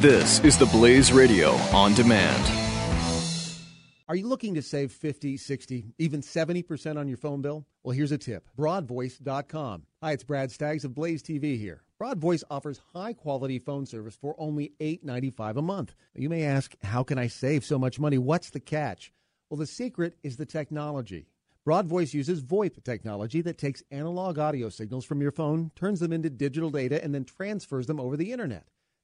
This is the Blaze Radio on demand. Are you looking to save 50, 60, even 70% on your phone bill? Well, here's a tip broadvoice.com. Hi, it's Brad Staggs of Blaze TV here. Broadvoice offers high quality phone service for only $8.95 a month. You may ask, how can I save so much money? What's the catch? Well, the secret is the technology. Broadvoice uses VoIP technology that takes analog audio signals from your phone, turns them into digital data, and then transfers them over the internet.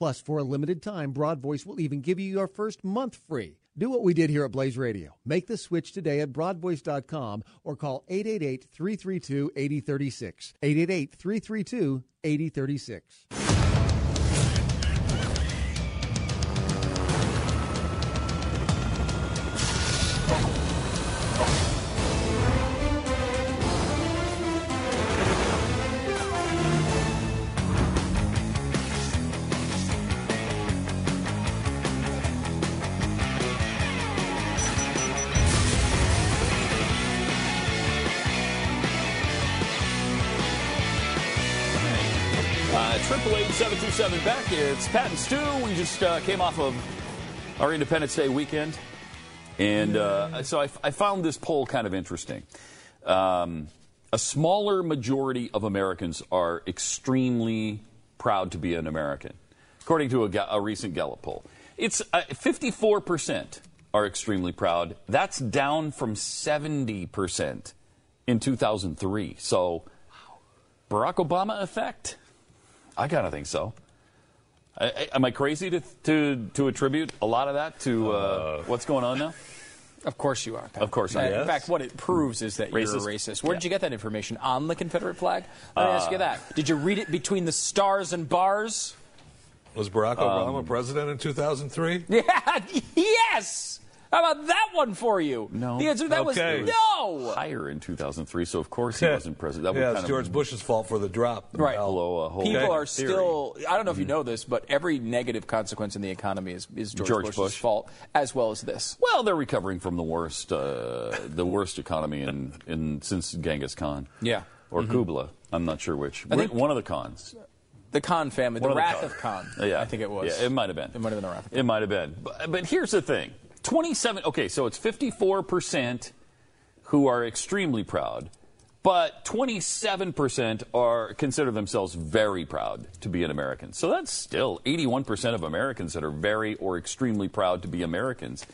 Plus, for a limited time, Broadvoice will even give you your first month free. Do what we did here at Blaze Radio. Make the switch today at broadvoice.com or call 888 332 8036. 888 332 8036. Pat and Stu. We just uh, came off of our Independence Day weekend, and uh, so I, I found this poll kind of interesting. Um, a smaller majority of Americans are extremely proud to be an American, according to a, a recent Gallup poll. It's uh, 54% are extremely proud. That's down from 70% in 2003. So, Barack Obama effect? I kind of think so. I, I, am I crazy to, to to attribute a lot of that to uh, what's going on now? Of course you are. Pat. Of course I In fact, what it proves is that you're a Racist? racist. Where did you get that information? On the Confederate flag? Let me ask you Uh, that. Did you read it between the stars and bars? Was Barack Obama president in 2003? Yeah, yes! How about that one for you? No. The answer to that Okay. was no! Higher in 2003, so of course he wasn't president. That yeah, would it's kind George of Bush's fault for the drop. Right. blow a whole People Okay. are theory. still, I don't know if you know this, but every negative consequence in the economy is, is George, George Bush's Bush. fault, as well as this. Well, they're recovering from the worst uh, the worst economy in, in since Genghis Khan. Yeah. Or Kubla. I'm not sure which. I think- One of the Khans. The Khan family, One the of the Wrath Khans. of Khan. Yeah, I think it was. Yeah, it might have been. It might have been the Wrath of Khan. It might have been. But, but here's the thing 27, okay, so it's 54% who are extremely proud, but 27% are consider themselves very proud to be an American. So that's still 81% of Americans that are very or extremely proud to be Americans.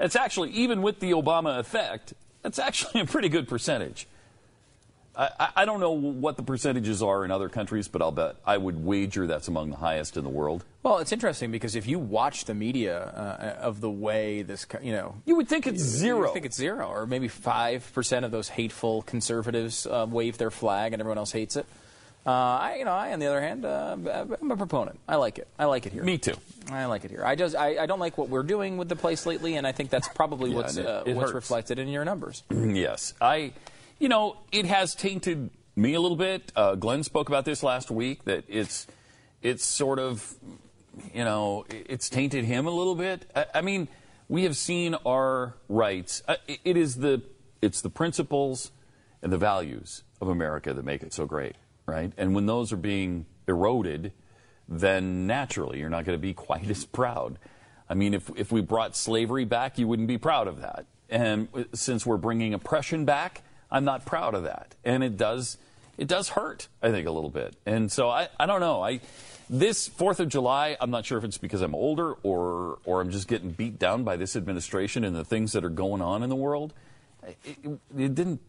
It's actually, even with the Obama effect, that's actually a pretty good percentage. I, I- don't know what the percentages are in other countries, but I'll bet I would wager that's among the highest in the world. Well, it's interesting because if you watch the media uh, of the way this, you know, You would think it's zero. I think it's zero, or maybe five percent of those hateful conservatives uh, wave their flag and everyone else hates it. Uh, I, you know, I, on the other hand, uh, I'm a proponent. I like it. I like it here. Me too. I like it here. I just, I, I don't like what we're doing with the place lately, and I think that's probably Yeah, what's it- uh, it what's hurts. reflected in your numbers. Yes, I. You know, it has tainted me a little bit. Uh, Glenn spoke about this last week. That it's, it's sort of, you know, it's tainted him a little bit. I, I mean, we have seen our rights. Uh, it- it is the, it's the principles and the values of America that make it so great, right? And when those are being eroded, then naturally you're not going to be quite as proud. I mean, if, if we brought slavery back, you wouldn't be proud of that. And since we're bringing oppression back, I'm not proud of that. And it does, it does hurt, I think, a little bit. And so I, I don't know. I, this Fourth of July, I'm not sure if it's because I'm older or, or I'm just getting beat down by this administration and the things that are going on in the world. It, it, it didn't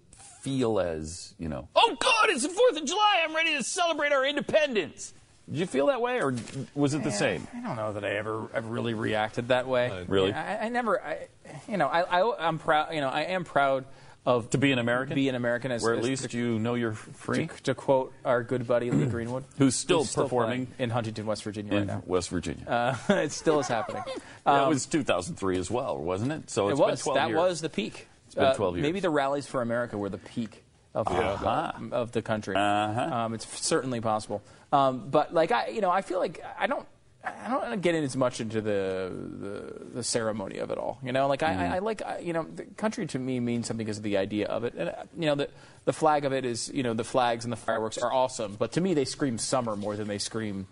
feel as, you know, oh, God, it's the Fourth of July. I'm ready to celebrate our independence. Did you feel that way, or was it the same? I don't know that I ever, ever really reacted that way. Really? I, I never. I, you know, I, I, I'm proud. You know, I am proud of To be an American? Be an American, as, Where at as least to, you know you're free? to, to quote our good buddy Lee Greenwood, Who's still performing playing in Huntington, West Virginia right in now. West Virginia. Uh, it still is happening. Yeah, Um, it was 2003 as well, wasn't it? So it was. been 12 That years. was the peak. It's been Uh, 12 years. Maybe the rallies for America were the peak of, Uh-huh. the, of the country. Uh-huh. Um, it's certainly possible. Um, but like I, you know, I feel like I don't. I don't want to get in as much into the, the the ceremony of it all. You know, like I, I, I like I, you know the country to me means something because of the idea of it, and uh, you know the the flag of it is you know the flags and the fireworks are awesome, but to me they scream summer more than they scream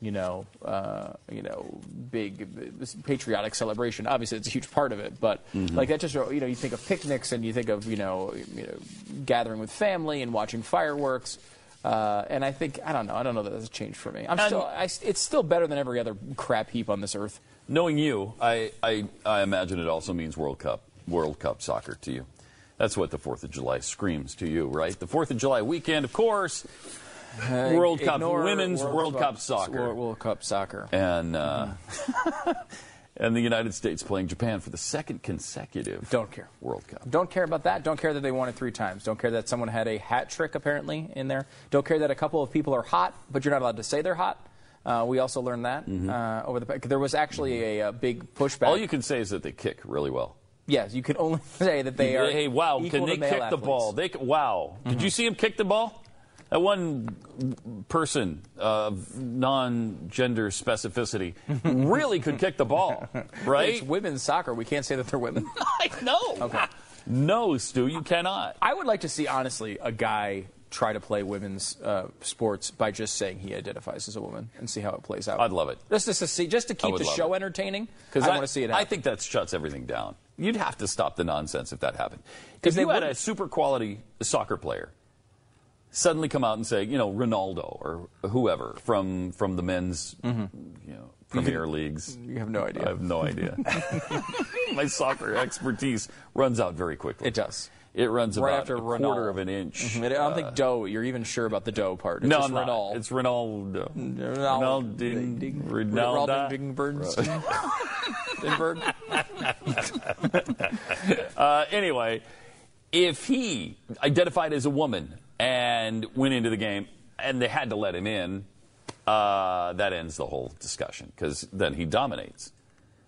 you know, uh, you know, big patriotic celebration. Obviously, it's a huge part of it, but like that just you know, you think of picnics and you think of you know, you know, gathering with family and watching fireworks. Uh, and I think I don't know. I don't know that that's changed for me. I'm And- still. I, it's still better than every other crap heap on this earth. Knowing you, I, I, I imagine it also means World Cup, World Cup soccer to you. That's what the Fourth of July screams to you, right? The Fourth of July weekend, of course. World Cup, women's World, Cup, soccer, World, World Cup soccer. and uh, and the United States playing Japan for the second consecutive Don't care. World Cup. Don't care about that. Don't care that they won it three times. Don't care that someone had a hat trick apparently in there. Don't care that a couple of people are hot, but you're not allowed to say they're hot. Uh, we also learned that uh, over the. There was actually a, a big pushback. All you can say is that they kick really well. yes, you can only say that they are. hey, wow! Can they kick the athletes. Mm-hmm. ball? They wow! Did you see him kick the ball? That one person of non-gender specificity really could kick the ball, right? It's women's soccer. We can't say that they're women. I know. Okay. No, Stu, you cannot. I would like to see, honestly, a guy try to play women's uh, sports by just saying he identifies as a woman and see how it plays out. I'd love it. Just to, see, just to keep the show it. entertaining, because I, want to see it happen. I think that shuts everything down. You'd have to stop the nonsense if that happened. 'Cause If they you had a super quality soccer player suddenly come out and say, you know, Ronaldo or whoever from from the men's, Mm-hmm. you know, Premier Leagues. You have no idea. I have no idea. My soccer expertise runs out very quickly. It does. It runs Right about after a Ronaldo. quarter of an inch. I don't think dough. You're even sure about the dough part. It's no, I'm not. Ronaldo. It's Ronaldo. Ronaldo. Ronaldo. Ronaldo. Ronaldo. Bernstein. Uh, anyway, if he identified as a woman and went into the game and they had to let him in, uh, that ends the whole discussion because then he dominates.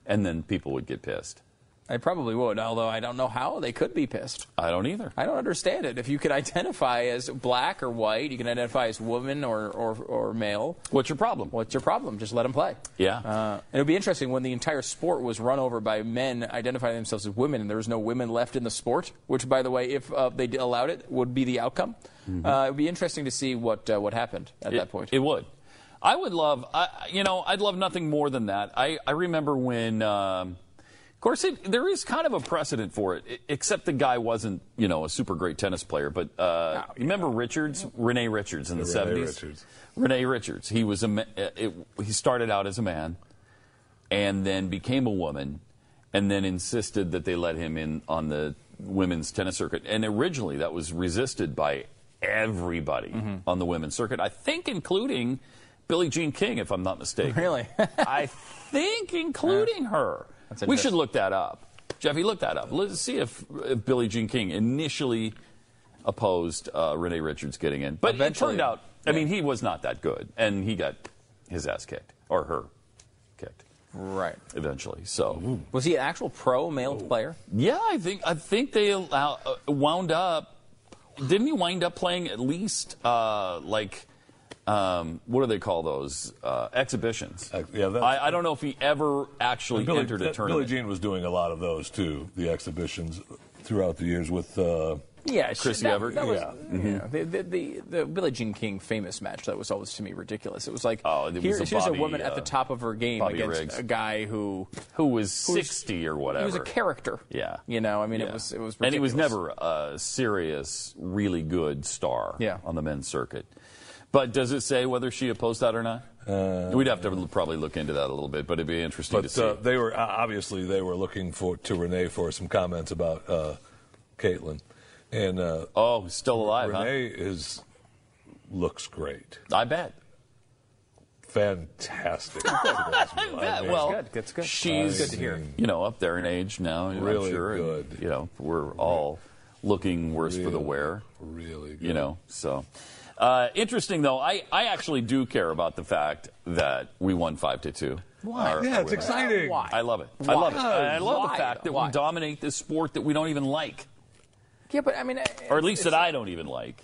And then people would get pissed. I probably would, although I don't know how they could be pissed. I don't either. I don't understand it. If you could identify as black or white, you can identify as woman or, or, or male. What's your problem? What's your problem? Just let them play. Yeah. Uh, it would be interesting when the entire sport was run over by men identifying themselves as women, and there was no women left in the sport. Which, by the way, if uh, they allowed it, would be the outcome. Uh, it would be interesting to see what uh, what happened at Mm-hmm. It- that point. It would. I would love, I, you know, I'd love nothing more than that. I, I remember when, um, of course, it, there is kind of a precedent for it, except the guy wasn't, you know, a super great tennis player. But uh, you remember Richards, Renee Richards in the 70s? Richards. Renee Richards. He was a, uh, it, he started out as a man and then became a woman and then insisted that they let him in on the women's tennis circuit. And originally that was resisted by everybody Mm-hmm. on the women's circuit, I think including Billie Jean King, if I'm not mistaken. Really? I think including her. We should look that up. Jeffy, look that up. Let's see if, if Billie Jean King initially opposed uh, Renee Richards getting in. But it turned out, I yeah. mean, he was not that good, and he got his ass kicked, or her kicked, right. eventually. So, Was he an actual pro male Oh. player? yeah, I think I think they allow, uh, wound up. Didn't he wind up playing at least uh, like um, what do they call those uh, exhibitions? Uh, yeah, I, I don't know if he ever actually Billy, entered a that- Billie tournament. Jean was doing a lot of those too, the exhibitions throughout the years with. Uh, Yeah, Chrissy that, Evert? That was, Yeah. yeah. The, the, the, the Billie Jean King famous match that was always to me ridiculous. It was like Oh, it was here- a here's Bobby, a woman at the uh, top of her game Bobby against Riggs. a guy who who was sixty or whatever. he was a character. Yeah. you know, I mean, Yeah. it was it was and he was never a serious, really good star Yeah. on the men's circuit. But does it say whether she opposed that or not? We'd have to probably look into that a little bit, but it'd be interesting to see. uh, they were uh, obviously they were looking for to Renee for some comments about uh, Caitlyn, and uh, oh, he's still alive, Renee is looks great. I bet. fantastic. I bet. Well, good. That's good. She's Good to hear. You know, up there in age now. I'm Really sure, and, good. you know, we're all looking worse for the wear. Really good. you know so uh, interesting though I, I actually do care about the fact that we won five to two Why? Our- Yeah, it's exciting. Why? I love it I love it Why? I love Why? the fact that Why? we dominate this sport that we don't even like Yeah, but I mean, or at least that I don't even like.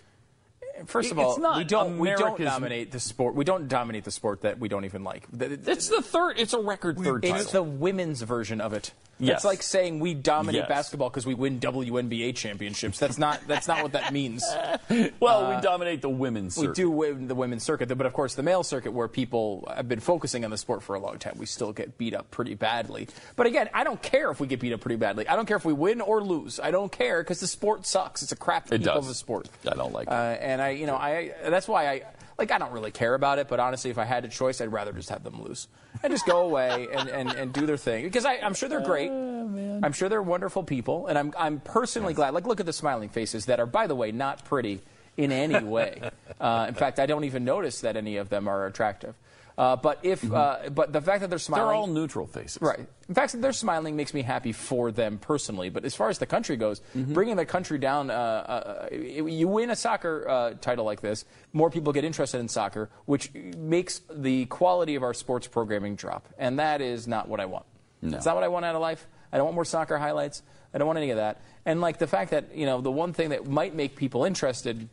First of It's all, not we don't we don't dominate the sport. We don't dominate the sport that we don't even like. It's the third. It's a record third It's title. the women's version of it. Yes. It's like saying we dominate Yes. basketball because we win WNBA championships. That's not that's not what that means. well, we dominate the women's. uh, We do win the women's circuit, but of course the male circuit, where people have been focusing on the sport for a long time, we still get beat up pretty badly. But again, I don't care if we get beat up pretty badly. I don't care if we win or lose. I don't care because the sport sucks. It's a crap It heap does. of a sport. I don't like it. Uh, and I, you know, I that's why I like I don't really care about it. But honestly, if I had a choice, I'd rather just have them lose and just go away and, and, and do their thing because I, I'm sure they're great. I'm sure they're wonderful people, and I'm I'm personally glad. Like, look at the smiling faces that are, by the way, not pretty in any way. Uh, in fact, I don't even notice that any of them are attractive. Uh, but if uh, but the fact that they're smiling, They're all neutral faces. Right. In fact, that they're smiling makes me happy for them personally. But as far as the country goes, bringing the country down, uh, uh, you win a soccer uh, title like this, more people get interested in soccer, which makes the quality of our sports programming drop. And that is not what I want. No. It's not what I want out of life. I don't want more soccer highlights. I don't want any of that. And like the fact that, you know, the one thing that might make people interested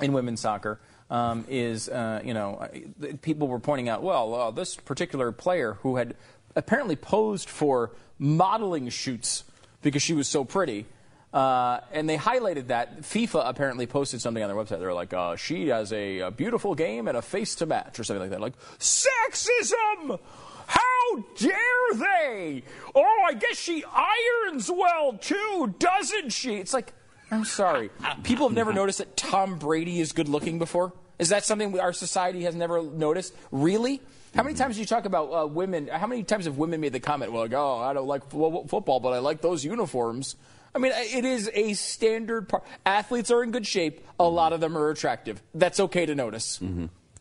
in women's soccer um, is, uh, you know, people were pointing out, well, uh, this particular player who had apparently posed for modeling shoots because she was so pretty. Uh, and they highlighted that. FIFA apparently posted something on their website. They're like, uh, she has a, a beautiful game and a face to match, or something like that. Like, sexism! How dare they? Oh, I guess she irons well too, doesn't she? It's like, I'm sorry. People have never noticed that Tom Brady is good looking before? Is that something our society has never noticed? Really? How many times do you talk about uh, women? How many times have women made the comment, well, like, oh, I don't like fo- football, but I like those uniforms? I mean, it is a standard part. Athletes are in good shape. A lot of them are attractive. That's okay to notice.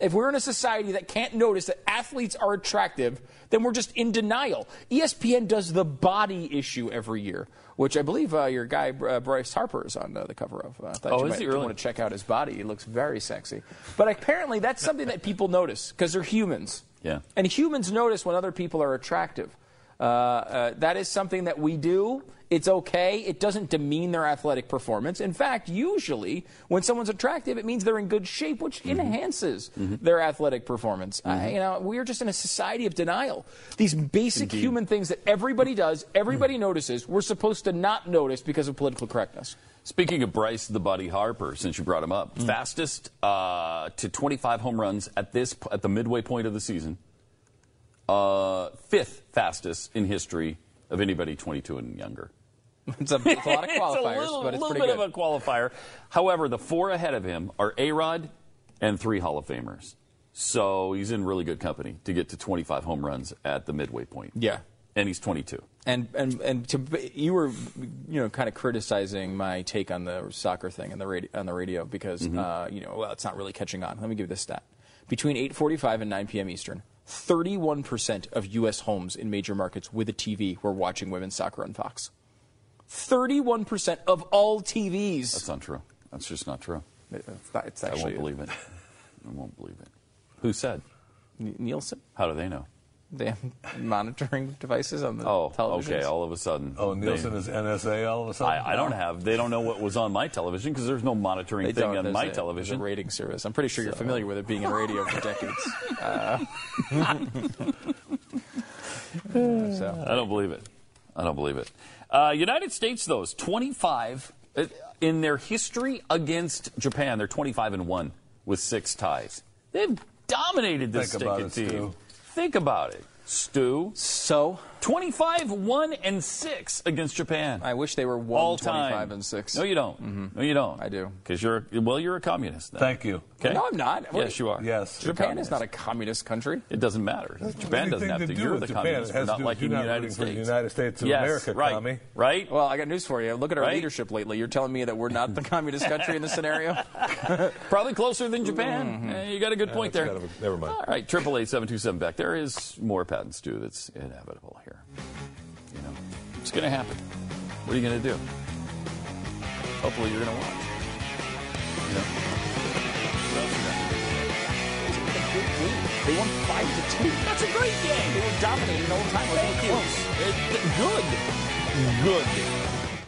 If we're in a society that can't notice that athletes are attractive, then we're just in denial. ESPN does the body issue every year, which I believe uh, your guy uh, Bryce Harper is on uh, the cover of. Uh, I thought Oh, you is might he really? want to check out his body. He looks very sexy. But apparently, that's something that people notice because they're humans. Yeah. And humans notice when other people are attractive. Uh, uh, that is something that we do. It's okay. It doesn't demean their athletic performance. In fact, usually when someone's attractive, it means they're in good shape, which Mm-hmm. enhances their athletic performance. Uh, you know, we are just in a society of denial. These basic human things that everybody does, everybody notices, we're supposed to not notice because of political correctness. Speaking of Bryce the Buddy Harper, since you brought him up, Mm. fastest uh, to 25 home runs at this at the midway point of the season, uh, fifth fastest in history of anybody 22 and younger. It's a, it's a lot of qualifiers, it's a little, but it's little pretty bit good. of a qualifier. However, the four ahead of him are A Rod and three Hall of Famers. So he's in really good company to get to 25 home runs at the midway point. Yeah. And he's 22. And and and to you were you know kind of criticizing my take on the soccer thing on the radio, on the radio because Mm-hmm. uh, you know well it's not really catching on. Let me give you this stat: between 8:45 and 9 p.m. Eastern, 31 percent of U.S. homes in major markets with a TV were watching women's soccer on Fox. 31 percent of all TVs. That's not true. That's just not true. It's, not- it's I won't believe it. I won't believe it. Who said? N- Nielsen. How do they know? They have monitoring devices on the television. Oh, televisions. okay. All of a sudden. Oh, they- Nielsen is NSA all of a sudden? I, I don't have. They don't know what was on my television because there's no monitoring They thing on my a- television. a rating service. I'm pretty sure you're familiar with it being in radio for decades. Uh, so. I don't believe it. I don't believe it. Uh, United States, though, is 25 uh, in their history against Japan. They're 25 and one with six ties. They've dominated this Think about it, team. Stu. Think about it, Stu. So 25 1 and 6 against Japan. I wish they were one All 25 time. and six. No, you don't. No, you don't. I do. Because you're well, you're a communist. Then. Thank you. Okay. No, I'm not. Yes, you are. Yes. Japan is not a communist country. It doesn't matter. Japan doesn't have to to. do You're with the Japan. communist It has not to- liking you're the United rooting for the States. United States of yes, America, right, commie. Right? Well, I got news for you. Look at our Right? leadership lately. You're telling me that we're not the communist country in this scenario? Probably closer than Japan. Mm-hmm. Eh, you got a good point that's there. kind of a- never mind. All right, triple eight seven two seven Beck. There is more Pat and Stu. That's inevitable here. You know, it's going to happen. What are you going to do? Hopefully, you're going to watch. You know? What else you got? They won five to two. That's a great game. They were dominating all the whole time. It wasn't Thank you. close. It- good. Good.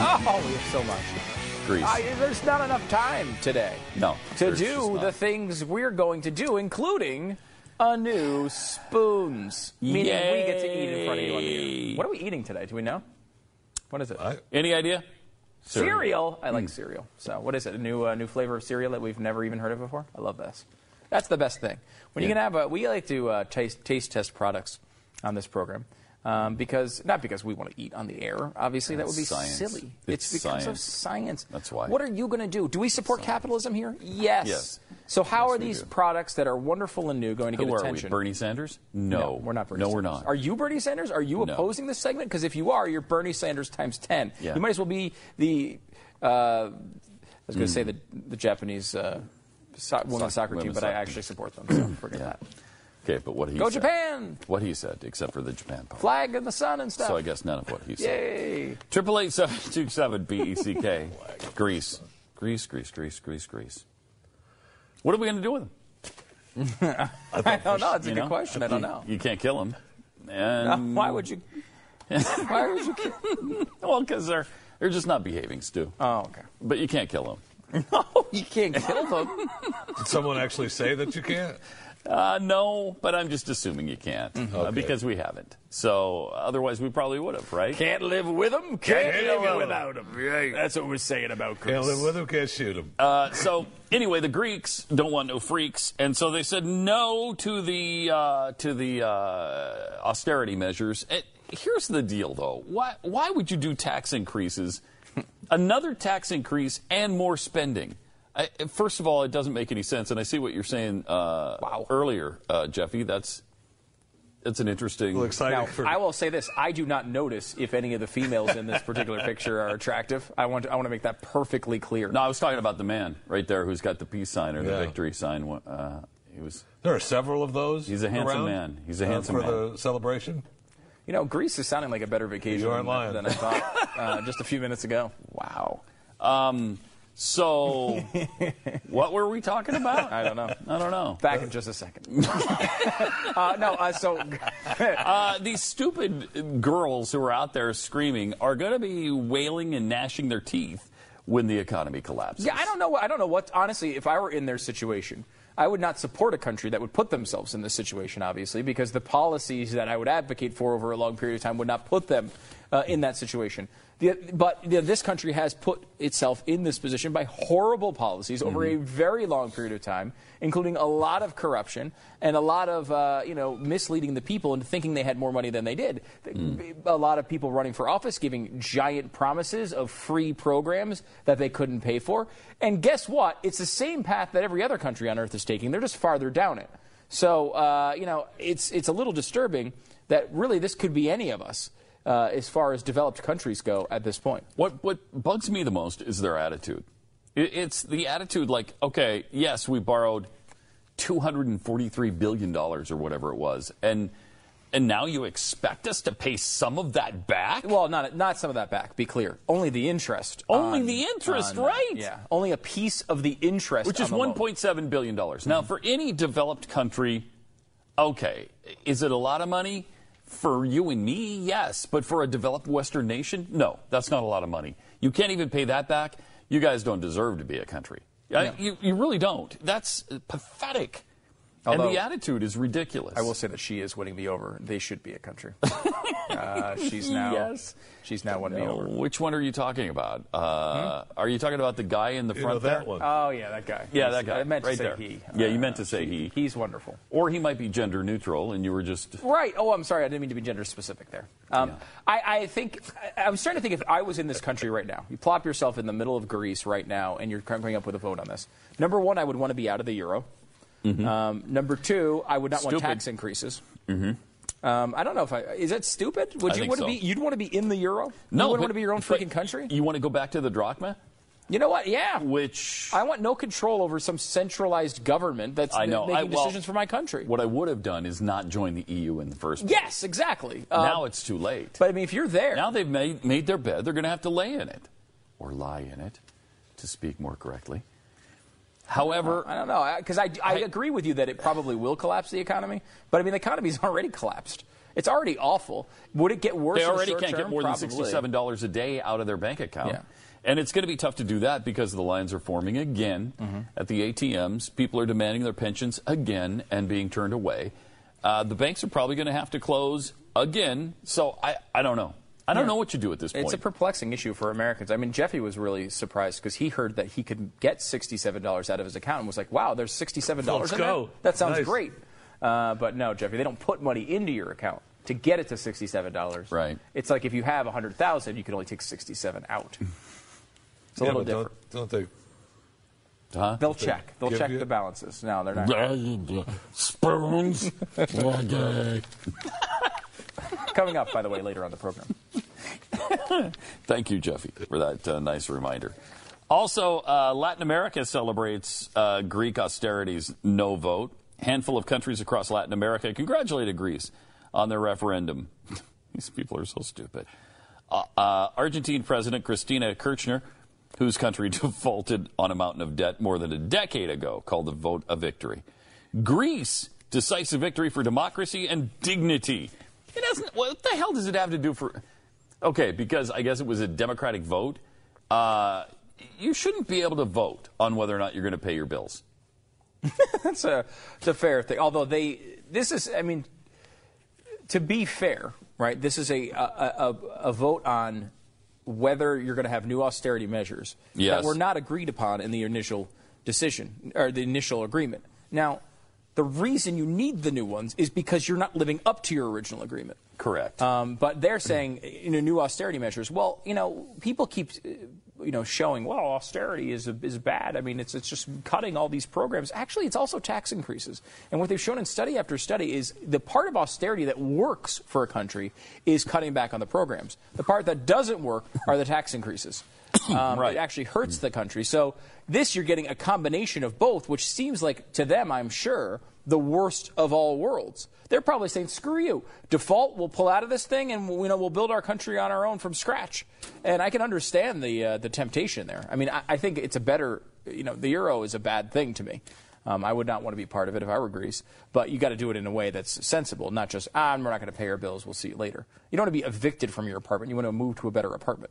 Oh, we have so much. Greece. I, there's not enough time today No, to do the things we're going to do, including a new spoons. Meaning we get to eat in front of you on the What are we eating today? Do we know? What is it? I, Any idea? cereal. I Hmm. like cereal. So, what is it? A new uh, new flavor of cereal that we've never even heard of before. I love this. That's the best thing. When you can have a, we like to uh, taste taste test products on this program. Um, because not because we want to eat on the air, obviously that would be Science. silly. It's because of science. science. That's why. What are you going to do? Do we support capitalism here? Yes. Yes. So how Yes, are these do. products that are wonderful and new going to Who get are attention? we? Bernie Sanders? No, we're not Bernie No, Sanders. we're not. Are you Bernie Sanders? Are you No. opposing this segment? Because if you are, you're Bernie Sanders times 10. Yeah. You might as well be the, uh, I was going to Hmm. say the, the Japanese uh, so- women's Soc- soccer team, but I actually support them, so forget Yeah. that. Okay, but what he Go said. Japan! What he said, except for the Japan part. Flag in the sun and stuff. So I guess none of what he said. Yay! Triple eight seven two seven B E C K. Greece, Greece, Greece, Greece, Greece, Greece. What are we going to do with them? I don't know. It's a good know? question. I don't know. You can't kill them. Uh, And why would you? Why would you? Kill well, because they're they're just not behaving, Stu. Oh, okay. But you can't kill them. No, you can't kill them. did someone actually say that you can't? Uh, no, but I'm just assuming you can't uh, Okay. because we haven't. So otherwise, we probably would have, right? Can't live with them. Can't Can't live live without them. That's what we're saying about Chris. Can't live with him, can't shoot them. Uh, so anyway, the Greeks don't want no freaks, and so they said no to the uh, to the uh, austerity measures. And here's the deal, though: why why would you do tax increases, another tax increase, and more spending? I, first of all, it doesn't make any sense, and I see what you're saying uh, earlier, uh, Jeffy. That's that's an interesting. Well, exciting Now, for I will say this: I do not notice if any of the females in this particular picture are attractive. I want to, I want to make that perfectly clear. No, I was talking about the man right there who's got the peace sign or the Yeah. victory sign. Uh, he was. There are several of those. He's a handsome around, man. He's a uh, handsome for man. the celebration. You know, Greece is sounding like a better vacation than, than I thought uh, just a few minutes ago. Wow. Um, so, what were we talking about? I don't know. I don't know. Back in just a second. uh, no, uh, so Uh, these stupid girls who are out there screaming are going to be wailing and gnashing their teeth when the economy collapses. yeah, I don't know. I don't know what. Honestly, if I were in their situation, I would not support a country that would put themselves in this situation. Obviously, because the policies that I would advocate for over a long period of time would not put them uh, in that situation. The, but the, this country has put itself in this position by horrible policies over a very long period of time, including a lot of corruption and a lot of uh, you know misleading the people into thinking they had more money than they did. A lot of people running for office giving giant promises of free programs that they couldn't pay for. And guess what? It's the same path that every other country on earth is taking. They're just farther down it. So uh, you know it's it's a little disturbing that really this could be any of us. Uh, as far as developed countries go at this point. What what bugs me the most is their attitude. It, it's the attitude like, okay, yes, we borrowed two hundred and forty three billion dollars or whatever it was, and and now you expect us to pay some of that back? Well, not not some of that back. Be clear. Only the interest. Only on- the interest, on- right? Yeah. Only a piece of the interest, which is on the loan. 1.7 billion dollars. Now, for any developed country, okay, is it a lot of money? For you and me, yes, but for a developed Western nation, no, that's not a lot of money. You can't even pay that back. You guys don't deserve to be a country. I- you, you really don't. That's pathetic. And the attitude is ridiculous. I will say that she is winning me over. They should be a country. uh, she's now. Yes. She's now won me over. which one are you talking about? Uh, Are you talking about the guy in the You front that there? one. Oh yeah, that guy. Yeah, He's- that guy. I meant to say there. he. Yeah, you Uh, meant to say she- he. He's wonderful. Or he might be gender neutral, and you were just. Right. Oh, I'm sorry. I didn't mean to be gender specific there. Um, Yeah. I, I think I, I'm starting to think if I was in this country right now, you plop yourself in the middle of Greece right now, and you're coming up with a vote on this. Number one, I would want to be out of the euro. Um, number two, I would not want Mm-hmm. Tax increases. Mm-hmm. Um, I don't know if I is that stupid. Would I you want to so. be? You'd want to be in the euro? you No, wouldn't want to be your own freaking country. You want to go back to the drachma, You know what? Yeah. which I want no control over some centralized government that's I know. making I- well, decisions for my country. what I would have done is not join the EU in the first place. Yes, exactly. Um, Now it's too late. but I mean, if you're there, now they've made made their bed. They're going to have to lay in it, or lie in it, to speak more correctly. However, I don't know because I, I, I- agree with you that it probably will collapse the economy. But I mean, the economy's already collapsed. It's already awful. Would it get worse? they already can't get term? more than sixty-seven dollars a day out of their bank account. Yeah. And it's going to be tough to do that because the lines are forming again Mm-hmm. at the ATMs. People are demanding their pensions again and being turned away. Uh, the banks are probably going to have to close again. So I, I don't know. I don't Yeah. know what you do at this point. It's a perplexing issue for Americans. I mean, Jeffy was really surprised because he heard that he could get sixty-seven dollars out of his account and was like, "Wow, there's sixty-seven dollars Let's in go. there. That sounds Nice. great." Uh, but no, Jeffy, they don't put money into your account to get it to sixty-seven dollars. Right. It's like if you have a hundred thousand, you can only take sixty-seven out. It's a Yeah, little but different. don't, don't they? Huh? They'll check. They'll check you- the balances. No, they're not. Spoons. Coming up, by the way, later on the program. Thank you, Jeffy, for that uh, nice reminder. Also, uh, Latin America celebrates uh, Greek austerity's no vote. Handful of countries across Latin America congratulated Greece on their referendum. These people are so stupid. Uh, uh, Argentine President Cristina Kirchner, whose country defaulted on a mountain of debt more than a decade ago, called the vote a victory. Greece, decisive victory for democracy and dignity. It doesn't. What the hell does it have to do for? Okay, because I guess it was a democratic vote. Uh, you shouldn't be able to vote on whether or not you're going to pay your bills. That's a, it's a fair thing. Although they, this is, I mean, to be fair, right? This is a a, a, a vote on whether you're going to have new austerity measures Yes. that were not agreed upon in the initial decision or the initial agreement. Now, the reason you need the new ones is because you're not living up to your original agreement. Correct. Um, but they're saying, you know, new austerity measures. Well, you know, people keep, uh, you know, showing, well, austerity is is bad. I mean, it's it's just cutting all these programs. Actually, it's also tax increases. And what they've shown in study after study is the part of austerity that works for a country is cutting back on the programs. The part that doesn't work are the tax increases. Um, Right. It actually hurts the country. So this, you're getting a combination of both, which seems like to them, I'm sure, the worst of all worlds. They're probably saying, "Screw you, default. We'll pull out of this thing, and you know we'll build our country on our own from scratch." And I can understand the uh, the temptation there. I mean, I, I think it's a better, you know, the euro is a bad thing to me. Um, I would not want to be part of it if I were Greece, but you got to do it in a way that's sensible, not just ah, we're not going to pay our bills. We'll see you later. You don't want to be evicted from your apartment. You want to move to a better apartment.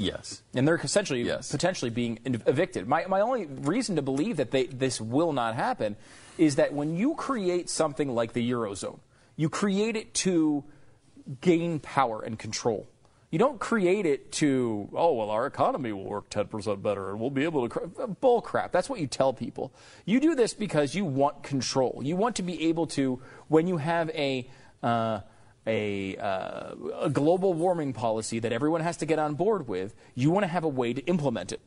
Yes. And they're essentially Yes. potentially being evicted. My, my only reason to believe that they, this will not happen is that when you create something like the Eurozone, you create it to gain power and control. You don't create it to, oh, well, our economy will work 10% better and we'll be able to. Cr-. Bull crap. That's what you tell people. You do this because you want control. You want to be able to, when you have a. Uh, a, uh, a global warming policy that everyone has to get on board with, you want to have a way to implement it.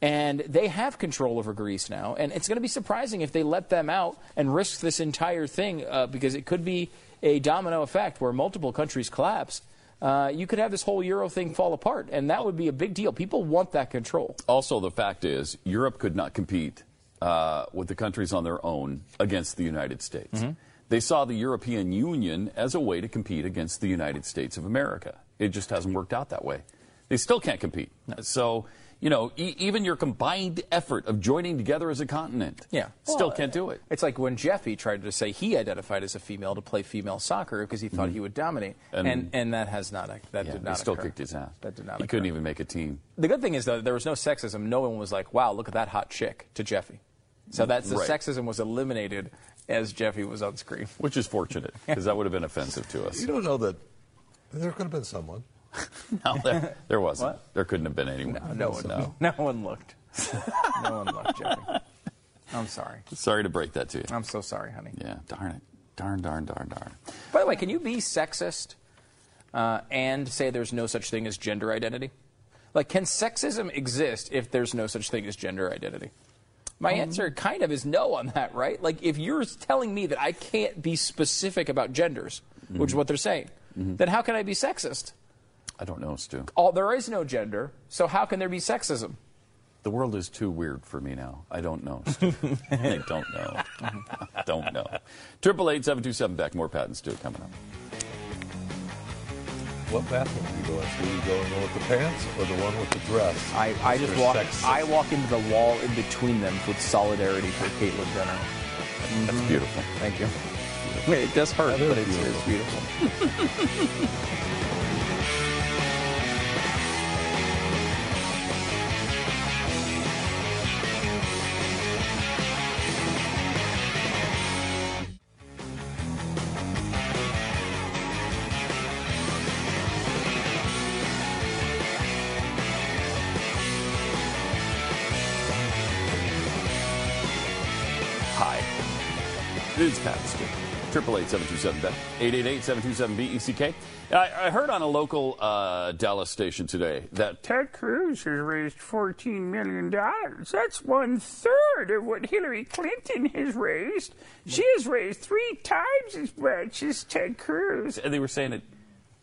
And they have control over Greece now, and it's going to be surprising if they let them out and risk this entire thing uh, because it could be a domino effect where multiple countries collapse. Uh, you could have this whole euro thing fall apart, and that would be a big deal. People want that control. Also, the fact is, Europe could not compete uh, with the countries on their own against the United States. Mm-hmm. They saw the European Union as a way to compete against the United States of America. It just hasn't worked out that way. They still can't compete. So, you know, e- even your combined effort of joining together as a continent yeah. still Well, can't do it. It's like when Jeffy tried to say he identified as a female to play female soccer because he thought mm-hmm. he would dominate, And- and, and that has not that Yeah, did he not still occur. kicked his ass. That did not. He occur. couldn't even make a team. The good thing is though there was no sexism. No one was like, "Wow, look at that hot chick" to Jeffy. So that's the Right. sexism was eliminated as Jeffy was on screen. Which is fortunate, because that would have been offensive to us. You don't know that there could have been someone. No, there, there wasn't. What? There couldn't have been anyone. No one, No. no one looked. no one looked, Jeffy. I'm sorry. Sorry to break that to you. I'm so sorry, honey. Yeah, darn it. Darn, darn, darn, darn. By the way, can you be sexist uh, and say there's no such thing as gender identity? Like, can sexism exist if there's no such thing as gender identity? My um, answer kind of is no on that, right? Like, if you're telling me that I can't be specific about genders, which is mm-hmm. what they're saying, mm-hmm. then how can I be sexist? I don't know, Stu. All, there is no gender, so how can there be sexism? The world is too weird for me now. I don't know. Stu. I don't know. Don't know. Triple eight seven two seven Beck. More Pat and Stu coming up. What bathroom do you go into? Do you go in the one with the pants or the one with the dress? I, I just walk. I walk into the wall in between them with solidarity for Caitlyn Jenner. That's mm-hmm. beautiful. Thank you. It does hurt, but it's, it's beautiful. E C K. I I heard on a local uh, Dallas station today that Ted Cruz has raised $14 million. That's one third of what Hillary Clinton has raised. She has raised three times as much as Ted Cruz. and they were saying it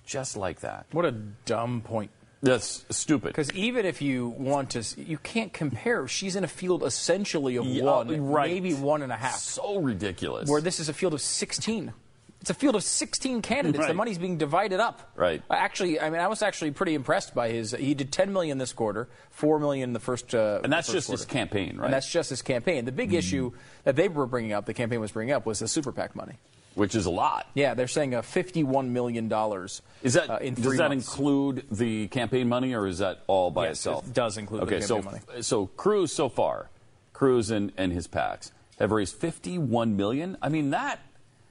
just like that. What a dumb point. That's stupid. Because even if you want to, you can't compare. She's in a field essentially of Yeah, one, right. maybe one and a half. So ridiculous. Where this is a field of 16. It's a field of 16 candidates. The money's being divided up. Right. Actually, I mean, I was actually pretty impressed by his. He did 10 million this quarter, 4 million the first. Uh, and that's first just quarter. his campaign, right? And that's just his campaign. The big issue that they were bringing up, the campaign was bringing up, was the super PAC money. Which is a lot. Yeah, they're saying uh, 51 million dollars. Is that uh, in does that months. include the campaign money, or is that all by Yes, itself? it does include the okay, so campaign money. so Cruz so far, Cruz and, and his PACs have raised 51 million. I mean that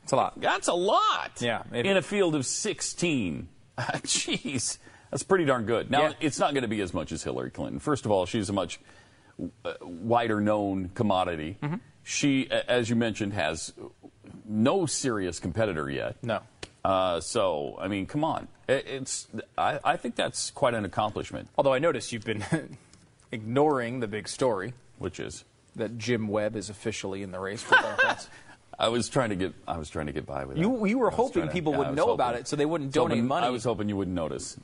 It's a lot. that's a lot. Yeah, it- in a field of sixteen. Jeez, that's pretty darn good. Now Yeah. it's not going to be as much as Hillary Clinton. First of all, she's a much uh, wider known commodity. Mm-hmm. She, as you mentioned, has no serious competitor yet. No. Uh, so, I mean, come on. It, it's. I, I think that's quite an accomplishment. Although I noticed you've been ignoring the big story Which is, that Jim Webb is officially in the race for Democrats. I was trying to get. I was trying to get by with that. You- you were hoping trying to- people yeah, would know about it so they wouldn't was hoping- donate money. I was hoping you wouldn't notice.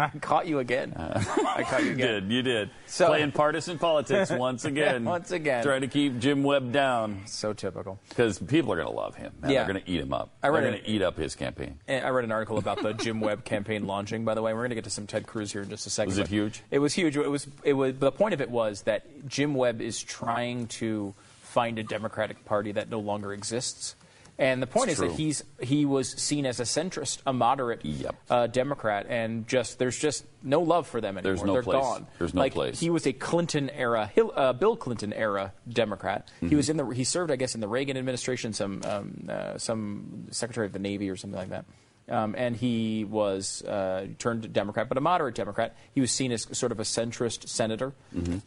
I caught you again. Uh, I caught you again. You did. You did. So- Playing partisan politics once again. Once again. Trying to keep Jim Webb down So typical. because people are going to love him. Man. Yeah. They're going to eat him up. I read They're going to eat up his campaign. Eh, I read an article about the Jim Webb campaign launching. By the way, we're going to get to some Ted Cruz here in just a second. Was it huge? It was huge. It was. It was. The point of it was that Jim Webb is trying to find a Democratic Party that no longer exists. And the point It's is true. that he's he was seen as a centrist, a moderate Yep. uh, Democrat, and just there's just no love for them anymore. There's no They're place. gone. There's no like, place. He was a Clinton era, uh, Bill Clinton era Democrat. Mm-hmm. He was in the he served, I guess, in the Reagan administration, some um, uh, some Secretary of the Navy or something like that. Um, and he was uh, turned Democrat, but a moderate Democrat. He was seen as sort of a centrist senator,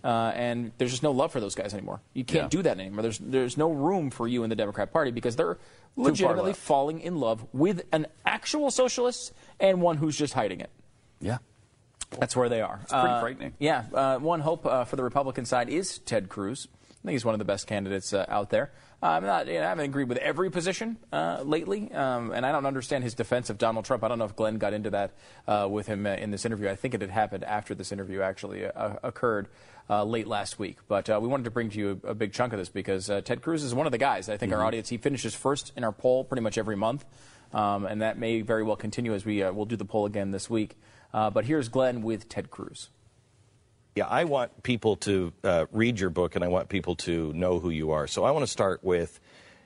uh, and there's just no love for those guys anymore. You can't Mm-hmm. Yeah. do that anymore. There's there's no room for you in the Democrat Party because they're legitimately falling in love with an actual socialist and one who's just hiding it. Yeah. That's where they are. It's pretty frightening. Yeah. Uh, one hope uh, for the Republican side is Ted Cruz. I think he's one of the best candidates uh, out there. I'm not, you know, I haven't agreed with every position uh, lately, um, and I don't understand his defense of Donald Trump. I don't know if Glenn got into that uh, with him uh, in this interview. I think it had happened after this interview actually uh, occurred uh, late last week. But uh, we wanted to bring to you a, a big chunk of this because uh, Ted Cruz is one of the guys. I think our audience, he finishes first in our poll pretty much every month, um, and that may very well continue as we uh, will do the poll again this week. Uh, but here's Glenn with Ted Cruz. Yeah, I want people to uh, read your book and I want people to know who you are. So I want to start with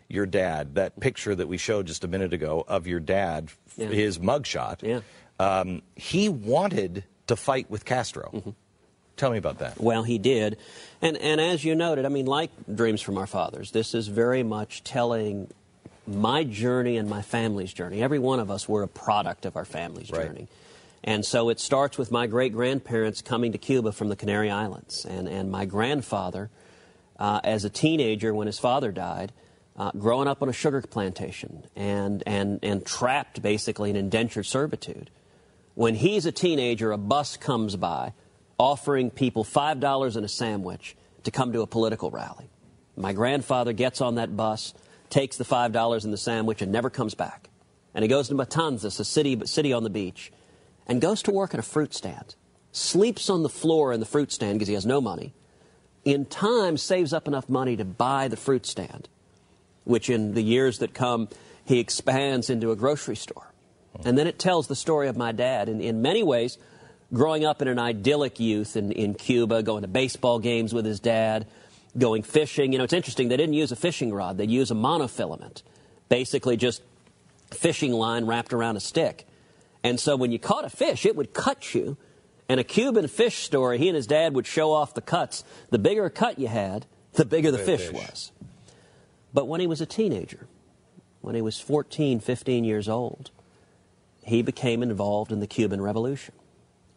your dad. That picture that we showed just a minute ago of your dad, Yeah. his mugshot. Yeah. Um, he wanted to fight with Castro. Tell me about that. Well, he did. And, and as you noted, I mean, like Dreams from Our Fathers, this is very much telling my journey and my family's journey. Every one of us were a product of our family's Right. journey. And so it starts with my great grandparents coming to Cuba from the Canary Islands. And, and my grandfather, uh, as a teenager when his father died, uh, growing up on a sugar plantation and, and, and trapped basically in indentured servitude. When he's a teenager, a bus comes by offering people $5 and a sandwich to come to a political rally. My grandfather gets on that bus, takes the $5 and the sandwich, and never comes back. And he goes to Matanzas, a city, city on the beach, and goes to work at a fruit stand. Sleeps on the floor in the fruit stand because he has no money. In time, saves up enough money to buy the fruit stand, which in the years that come, he expands into a grocery store. And then it tells the story of my dad. In, in many ways, growing up in an idyllic youth in, in Cuba, going to baseball games with his dad, going fishing. You know, it's interesting, they didn't use a fishing rod, they'd use a monofilament, basically just fishing line wrapped around a stick. And so when you caught a fish, it would cut you. And a Cuban fish story, he and his dad would show off the cuts. The bigger a cut you had, the bigger the fish fish. was. But when he was a teenager, when he was 14, 15 years old, he became involved in the Cuban Revolution.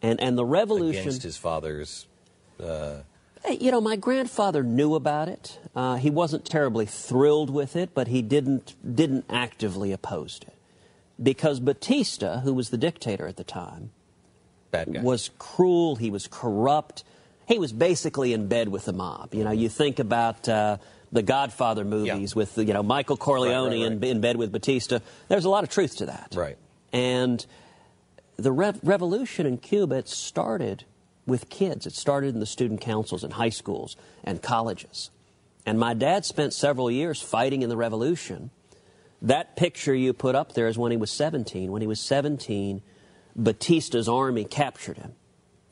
And, and the revolution. Against his father's. Uh, You know, my grandfather knew about it. Uh, he wasn't terribly thrilled with it, but he didn't didn't actively oppose it because Batista, who was the dictator at the time, bad guy. was cruel. He was corrupt. He was basically in bed with the mob. You know, you think about uh, the Godfather movies with you know Michael Corleone Right, right, In, in bed with Batista. There's a lot of truth to that. Right. And the rev- revolution in Cuba it started with kids. It started in the student councils in high schools and colleges. And my dad spent several years fighting in the revolution. That picture you put up there is when he was 17. When he was 17, Batista's army captured him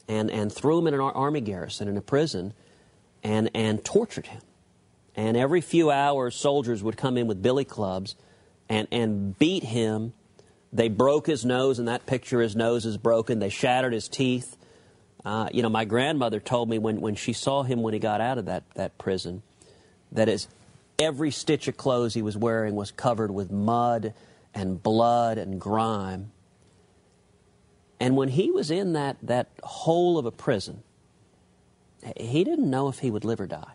and, and threw him in an army garrison in a prison and, and tortured him. And every few hours, soldiers would come in with billy clubs and, and beat him. They broke his nose, and that picture, his nose is broken. They shattered his teeth. Uh, you know, my grandmother told me when, when she saw him when he got out of that, that prison that his, every stitch of clothes he was wearing was covered with mud and blood and grime. And when he was in that, that hole of a prison, he didn't know if he would live or die.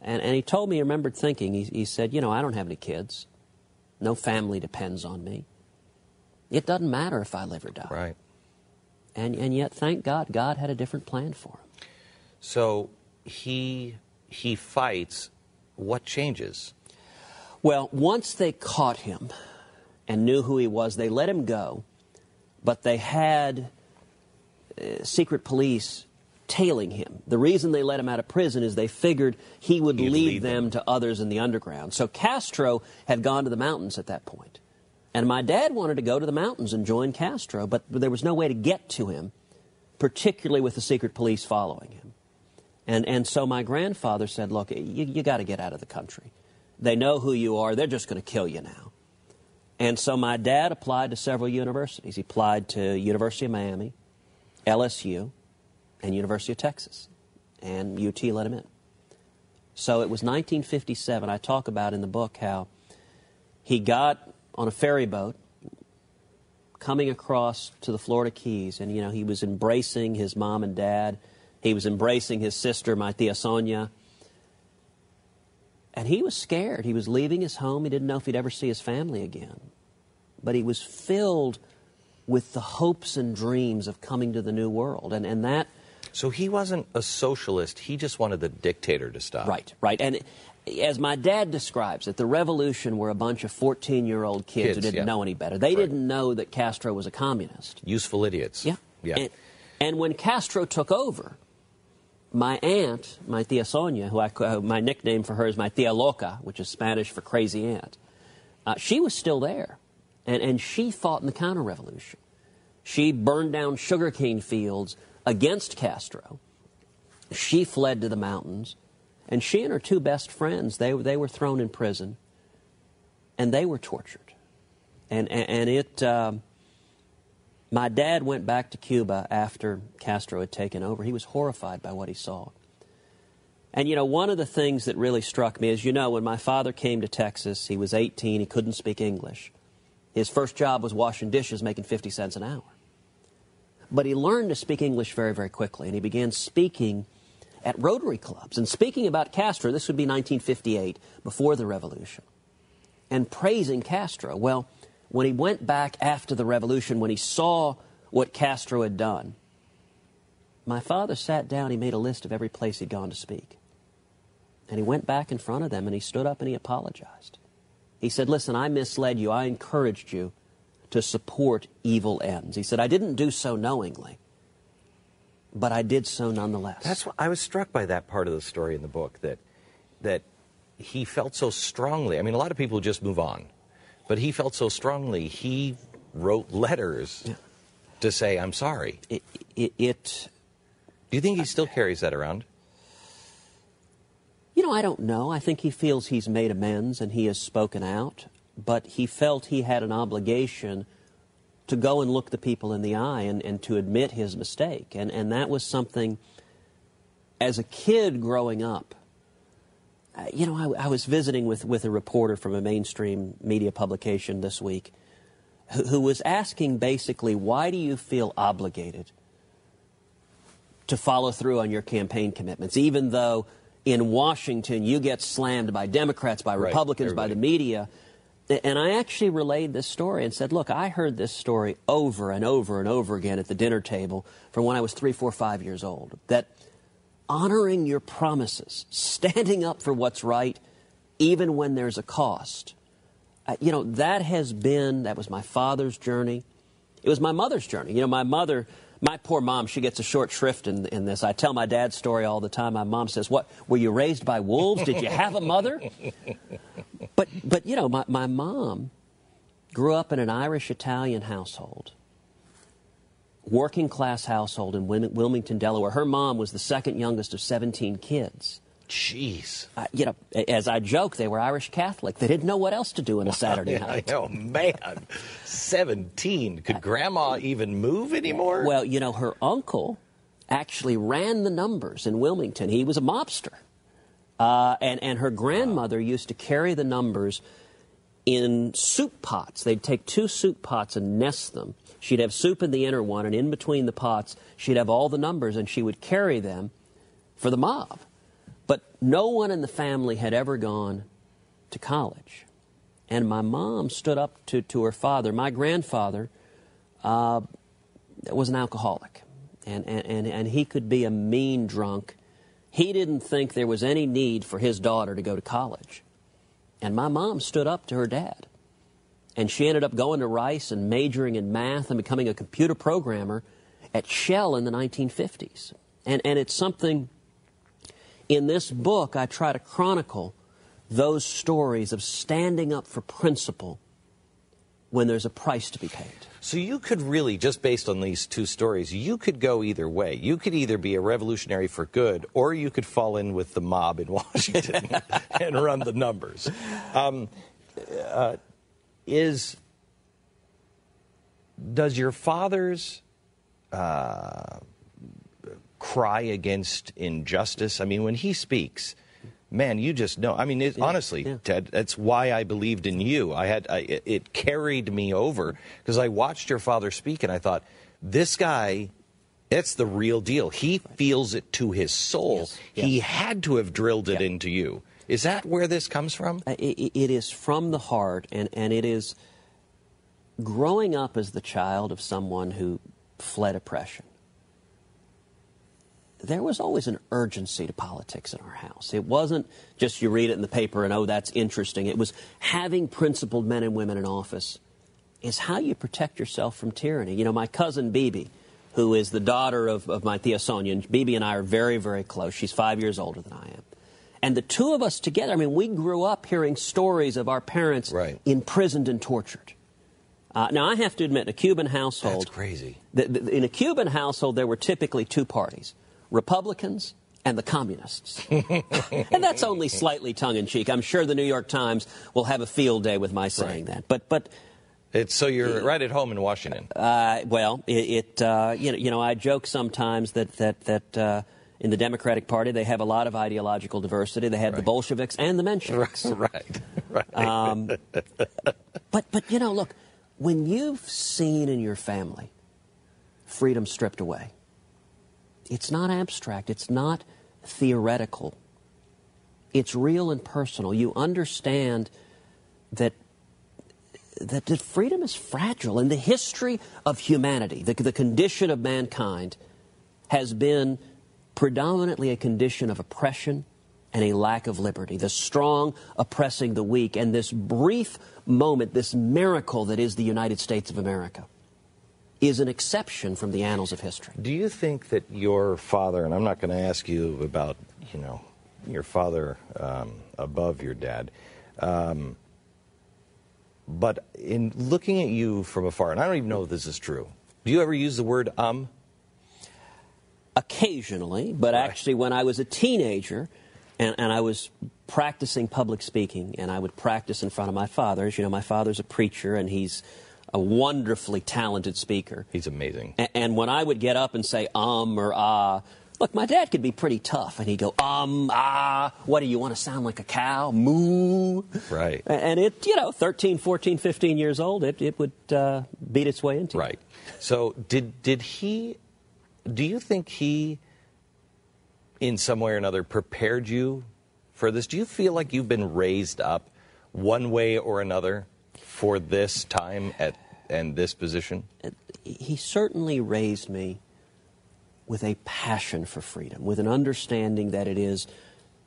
And, and he told me, he remembered thinking, he, he said, You know, I don't have any kids. No family depends on me. It doesn't matter if I live or die. right. And, and yet, thank God, God had a different plan for him. So he he fights. What changes? Well, once they caught him and knew who he was, they let him go, but they had uh, secret police tailing him. The reason they let him out of prison is they figured he would lead, lead them, them. to others in the underground. So Castro had gone to the mountains at that point. And my dad wanted to go to the mountains and join Castro, but there was no way to get to him, particularly with the secret police following him. And, and so my grandfather said, Look, you, you got to get out of the country. They know who you are, they're just going to kill you now. And so my dad applied to several universities. He applied to University of Miami, LSU, and University of Texas. And UT let him in. So it was 1957. I talk about in the book how he got on a ferry boat coming across to the Florida Keys, and you know he was embracing his mom and dad. He was embracing his sister, my tia Sonia. And he was scared. He was leaving his home. He didn't know if he'd ever see his family again. But he was filled with the hopes and dreams of coming to the new world. And, and that, So he wasn't a socialist. He just wanted the dictator to stop. right, right. And as my dad describes it, the revolution were a bunch of 14 year old kids, who didn't yeah. know any better. They Right. didn't know that Castro was a communist. Useful idiots. Yeah. Yeah. And, and when Castro took over, my aunt, my tia Sonia, who I, uh, my nickname for her is my tia Loca, which is Spanish for crazy aunt, uh, she was still there. And, and she fought in the counter revolution. She burned down sugarcane fields against Castro. She fled to the mountains. And she and her two best friends, they, they were thrown in prison. And they were tortured. And, and, and it. Um, My dad went back to Cuba after Castro had taken over. He was horrified by what he saw. And you know, one of the things that really struck me is you know, when my father came to Texas, he was 18, he couldn't speak English. His first job was washing dishes, making 50 cents an hour. But he learned to speak English very, very quickly, and he began speaking at Rotary clubs and speaking about Castro. This would be 1958, before the revolution, and praising Castro. Well, when he went back after the revolution, when he saw what Castro had done, my father sat down, he made a list of every place he'd gone to speak. And he went back in front of them and he stood up and he apologized. He said, Listen, I misled you. I encouraged you to support evil ends. He said, I didn't do so knowingly, but I did so nonetheless. That's what I was struck by that part of the story in the book that that he felt so strongly. I mean, a lot of people just move on, but he felt so strongly. He wrote letters yeah. to say, "I'm sorry." It, it, it. Do you think he still carries that around? You know, I don't know. I think he feels he's made amends and he has spoken out, but he felt he had an obligation to go and look the people in the eye and, and to admit his mistake. And, and that was something, as a kid growing up, Uh, you know, I, I, was visiting with, with a reporter from a mainstream media publication this week who, who was asking basically, why do you feel obligated to follow through on your campaign commitments, even though in Washington you get slammed by Democrats, by Republicans, right, by the media? And I actually relayed this story and said, look, I heard this story over and over and over again at the dinner table from when I was three, four, five years old. That honoring your promises, standing up for what's right, even when there's a cost. Uh, you know, that has been, that was my father's journey. It was my mother's journey. You know, my mother, my poor mom, she gets a short shrift in, in this. I tell my dad's story all the time. My mom says, What, were you raised by wolves? Did you have a mother? but, but you know, my, my mom grew up in an Irish Italian household working class household in Wilmington, Delaware. Her mom was the second youngest of 17 kids. Jeez. Uh, you know, as I joke, they were Irish Catholic. They didn't know what else to do on a Saturday night. Oh, man. 17. Could grandma even move anymore? Well, you know, her uncle actually ran the numbers in Wilmington. He was a mobster. Uh, and, and her grandmother used to carry the numbers in soup pots. They'd take two soup pots and nest them She'd have soup in the inner one, and in between the pots, she'd have all the numbers, and she would carry them for the mob. But no one in the family had ever gone to college. And my mom stood up to, to her father. My grandfather uh, was an alcoholic, and, and, and he could be a mean drunk. He didn't think there was any need for his daughter to go to college. And my mom stood up to her dad and she ended up going to Rice and majoring in math and becoming a computer programmer at Shell in the 1950s. And, and it's something in this book I try to chronicle those stories of standing up for principle when there's a price to be paid. So you could really, just based on these two stories, you could go either way. You could either be a revolutionary for good, or you could fall in with the mob in Washington and run the numbers. Um, uh, is does your father's uh, cry against injustice? I mean, when he speaks, man, you just know. I mean, it, yeah, honestly, yeah. Ted, that's why I believed in you. I had I, it carried me over because I watched your father speak, and I thought, this guy. It's the real deal. He feels it to his soul. Yes, yes. He had to have drilled it into you. Is that where this comes from? Uh, it, it is from the heart, and, and it is growing up as the child of someone who fled oppression. There was always an urgency to politics in our house. It wasn't just you read it in the paper and, oh, that's interesting. It was having principled men and women in office is how you protect yourself from tyranny. You know, my cousin Bibi, who is the daughter of, of my Tia Sonia, and Bibi and I are very, very close. She's five years older than I am. And the two of us together, I mean, we grew up hearing stories of our parents right. imprisoned and tortured. Uh, now, I have to admit, in a Cuban household. That's crazy. The, the, in a Cuban household, there were typically two parties Republicans and the communists. and that's only slightly tongue in cheek. I'm sure the New York Times will have a field day with my saying right. that. But, but It's so you're right at home in Washington. Uh, well, it, it uh, you know, you know, I joke sometimes that that that uh, in the Democratic Party they have a lot of ideological diversity. They have the Bolsheviks and the Mensheviks. right, right. Um, but but you know, look, when you've seen in your family freedom stripped away, it's not abstract. It's not theoretical. It's real and personal. You understand that that, that freedom is fragile. And the history of humanity, the, the condition of mankind, has been predominantly a condition of oppression and a lack of liberty. The strong oppressing the weak. And this brief moment, this miracle that is the United States of America, is an exception from the annals of history. Do you think that your father, and I'm not going to ask you about, you know, your father um, above your dad, um, but in looking at you from afar, and I don't even know if this is true, do you ever use the word um? Occasionally, but actually, when I was a teenager and, and I was practicing public speaking, and I would practice in front of my father, as you know, my father's a preacher and he's a wonderfully talented speaker. He's amazing. A- and when I would get up and say um or ah, look, my dad could be pretty tough, and he'd go um ah. What do you want to sound like a cow? Moo. Right. And it, you know, 13, 14, 15 years old, it, it would uh, beat its way into you. Right. So did did he? Do you think he, in some way or another, prepared you for this? Do you feel like you've been raised up one way or another for this time at and this position? he certainly raised me with a passion for freedom, with an understanding that it is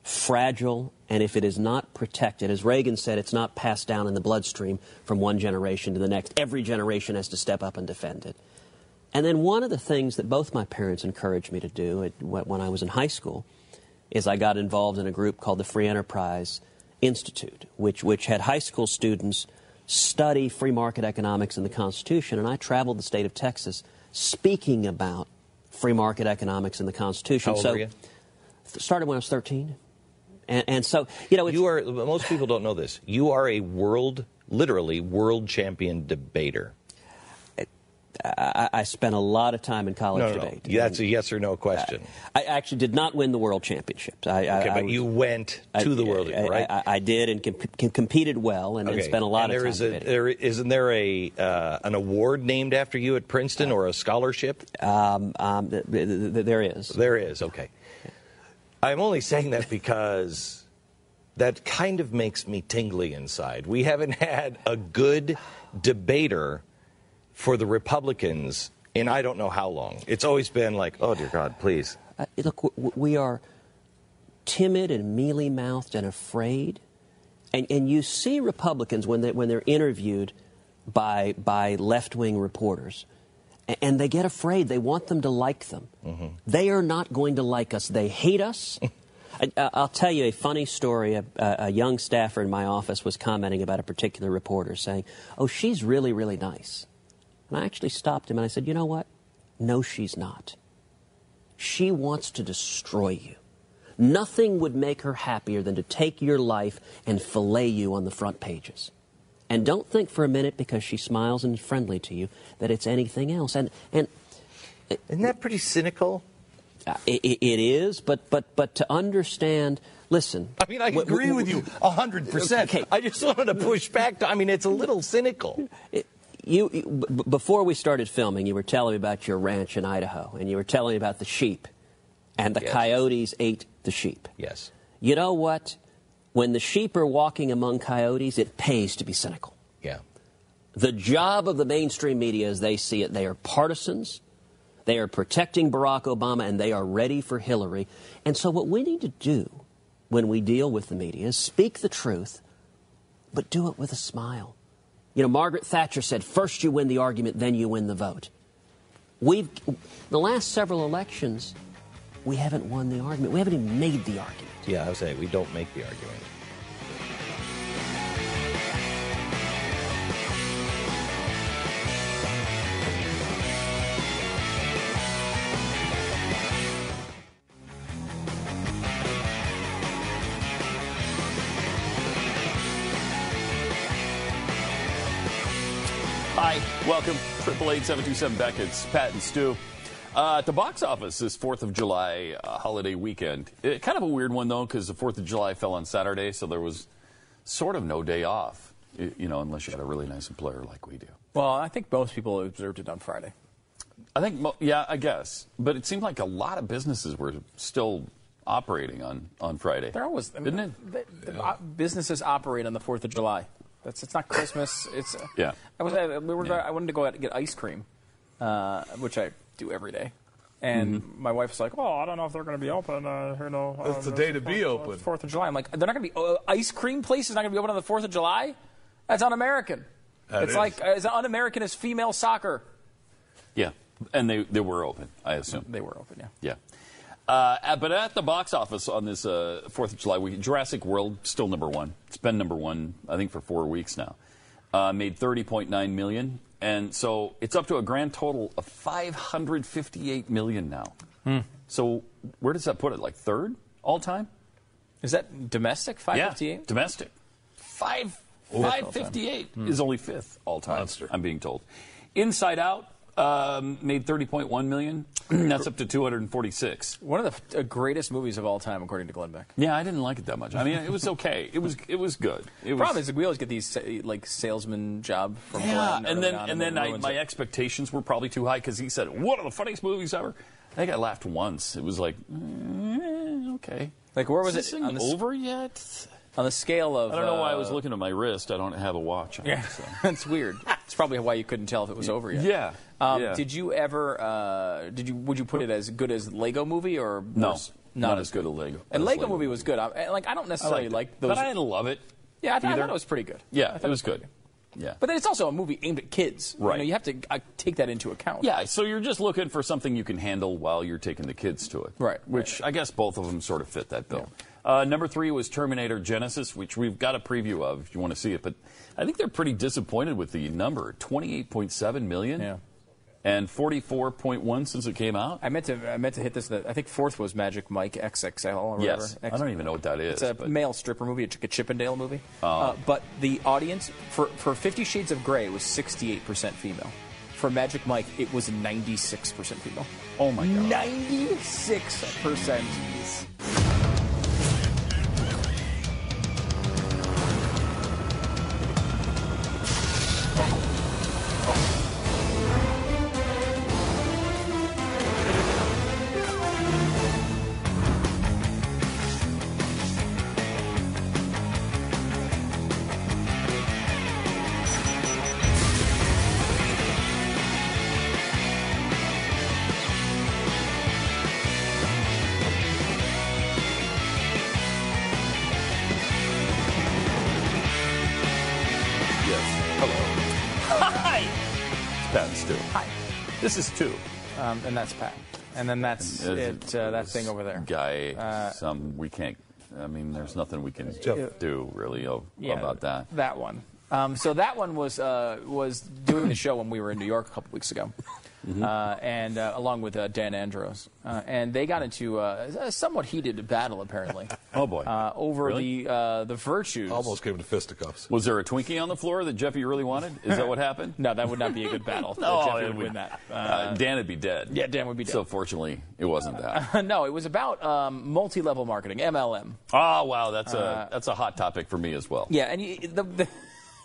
fragile, and if it is not protected, as Reagan said, it's not passed down in the bloodstream from one generation to the next. Every generation has to step up and defend it. And then one of the things that both my parents encouraged me to do at, when I was in high school is I got involved in a group called the Free Enterprise Institute, which, which had high school students study free market economics and the Constitution. And I traveled the state of Texas speaking about free market economics and the Constitution. How old so, were you? Started when I was 13. And, and so, you know, it's, You are. Most people don't know this. You are a world, literally world champion debater. I, I spent a lot of time in college No, no, no. That's a yes or no question. I actually did not win the world championships. I, I, Okay, I but was- you went I- to the world, I, right? I, I did and com- com- competed well and, and spent a lot and of time is a, there isn't there a uh, an award named after you at Princeton or a scholarship? Um, um, th- th- th- there is. There is. Okay. I'm only saying that because that kind of makes me tingly inside. We haven't had a good debater for the Republicans in I don't know how long. It's always been like, oh dear God, please. Uh, look, w- we are timid and mealy mouthed and afraid. And, and you see Republicans when, they, when they're interviewed by, by left wing reporters, and they get afraid. They want them to like them. They are not going to like us. They hate us. I, uh, I'll tell you a funny story. A, a young staffer in my office was commenting about a particular reporter, saying, Oh, she's really, really nice. And I actually stopped him and I said, You know what? No, she's not. She wants to destroy you. Nothing would make her happier than to take your life and fillet you on the front pages. And don't think for a minute because she smiles and is friendly to you that it's anything else. And and Isn't that pretty cynical? uh, it, it is, but but but to understand. Listen. I mean, I agree w- with you hundred percent. Okay. I just wanted to push back. To, I mean, it's a little cynical. It- you, you before we started filming, you were telling me about your ranch in Idaho, and you were telling me about the sheep, and the Yes. coyotes ate the sheep. Yes. You know what? When the sheep are walking among coyotes, it pays to be cynical. Yeah. The job of the mainstream media, as they see it, they are partisans. They are protecting Barack Obama and they are ready for Hillary. And so, what we need to do when we deal with the media is speak the truth, but do it with a smile. You know, Margaret Thatcher said, first you win the argument, then you win the vote. We've, the last several elections, we haven't won the argument. We haven't even made the argument. Yeah, I was saying we don't make the argument. 888 Beck. It's Pat and Stu. Uh, at the box office this 4th of July uh, holiday weekend. It, kind of a weird one, though, because the 4th of July fell on Saturday, so there was sort of no day off, you know, unless you had a really nice employer like we do. Well, I think most people observed it on Friday. I think, yeah, I guess. But it seemed like a lot of businesses were still operating on, on Friday. They're always, I mean, didn't it? The, the, yeah. businesses operate on the 4th of July. That's it's not Christmas. It's uh, Yeah. I was I, we were going, I wanted to go out and get ice cream, uh, which I do every day. And Mm-hmm. my wife was like, "Oh, I don't know if they're going to be open. Uh, you know, It's the day to be open. Fourth of July." I'm like, "They're not going to be uh, ice cream places. Not going to be open on the Fourth of July. That's un-American. That it's is. like uh, as un-American as female soccer. Yeah, and they they were open, I assume. They were open, yeah. Yeah. Uh, at- but at the box office on this uh, Fourth of July week, Jurassic World still number one. It's been number one, I think, for four weeks now. Uh, made 30.9 million, and so it's up to a grand total of 558 million now. Hmm. So where does that put it? Like third all time? Is that domestic? Five fifty Yeah, eight. domestic. Five. 558 Hmm. is only fifth all time. Monster. I'm being told. Inside Out um, made 30.1 million. That's up to 246. One of the uh, greatest movies of all time, according to Glenn Beck. Yeah, I didn't like it that much. I mean, it was okay. It was it was good. It was, Problem is, we always get these like salesman job from yeah, Glenn and then and then I, my it. expectations were probably too high because he said one of the funniest movies ever. I think I laughed once. It was like, eh, okay. like where was Is this it on the, over yet? on the scale of? I don't know why I was uh, looking at my wrist. I don't have a watch. On, Yeah, so. that's weird. It's probably why you couldn't tell if it was over yet. Yeah, Um, yeah. Did you ever? Uh, did you? Would you put it as good as Lego Movie or No, worse? not as good as Lego. And Lego, Lego Movie was good. I, like I don't necessarily it. like those. but I didn't love it. yeah, I, thought- I thought it was pretty good. Yeah, I it was pretty good. Yeah. But then it's also a movie aimed at kids. You, Right. know, you have to uh, take that into account. Yeah, so you're just looking for something you can handle while you're taking the kids to it. Right, Which I guess both of them sort of fit that bill. Uh, number three was Terminator Genisys, which we've got a preview of if you want to see it. But I think they're pretty disappointed with the number 28.7 million. Yeah. And 44.1 since it came out. I meant to. I meant to hit this. I think fourth was Magic Mike XXL or whatever. yes. I don't even know what that is. It's a but- male stripper movie, a Chippendale movie. Oh. Uh, but the audience for for Fifty Shades of Grey was 68% female. For Magic Mike, it was 96% female. oh my God. 96%. Yes. Um, and that's Pat. And then that's There's it. Uh, that thing over there. Guy, Uh, some we can't. I mean, there's nothing we can do really o- Yeah, about that. That one. Um, so that one was uh, was doing the show when we were in New York a couple weeks ago, Mm-hmm. uh, and uh, along with uh, Dan Andros, uh, and they got into uh, a somewhat heated battle apparently. Oh, boy. Uh, over Really? the uh, the virtues. Almost came to fisticuffs. Was there a Twinkie on the floor that Jeffy really wanted? Is that what happened? No, that would not be a good battle. No, Jeffy would would- win that. Uh, Dan would be dead. yeah, Dan would be dead. So fortunately, it wasn't that. no, it was about um, multi-level marketing, MLM. oh wow, that's a that's a hot topic for me as well. Yeah, and you, the, the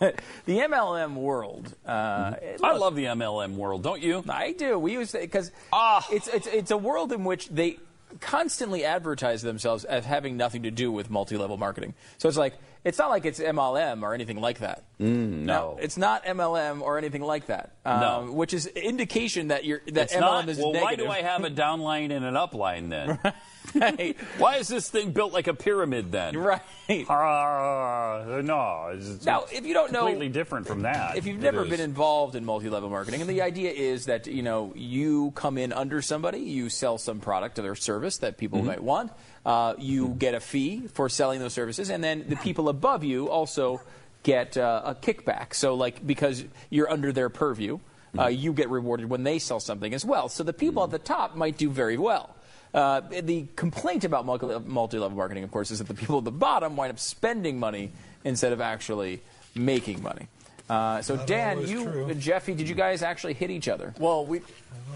the MLM world. Uh, I love the MLM world, don't you? I do. We use because Ah. it's it's it's a world in which they constantly advertise themselves as having nothing to do with multi-level marketing. So it's like it's not like it's MLM or anything like that. Mm, no. it's not MLM or anything like that. Um, No. which is indication that you're that It's MLM not. is well, why do I have a downline and an upline then? right. why is this thing built like a pyramid then? right. Uh, no, it's, Now, it's if you don't know- completely different from that. if you've never been involved in multi-level marketing, and the idea is that you know you come in under somebody, you sell some product or service that people might want, uh, you get a fee for selling those services, and then the people above you also get uh, a kickback. So, like because you're under their purview, uh, you get rewarded when they sell something as well. So the people at the top might do very well. Uh, the complaint about multi- multi-level marketing, of course, is that the people at the bottom wind up spending money instead of actually making money. Uh, so Not Dan, always you, true. Jeffy, did you guys actually hit each other? Well, we.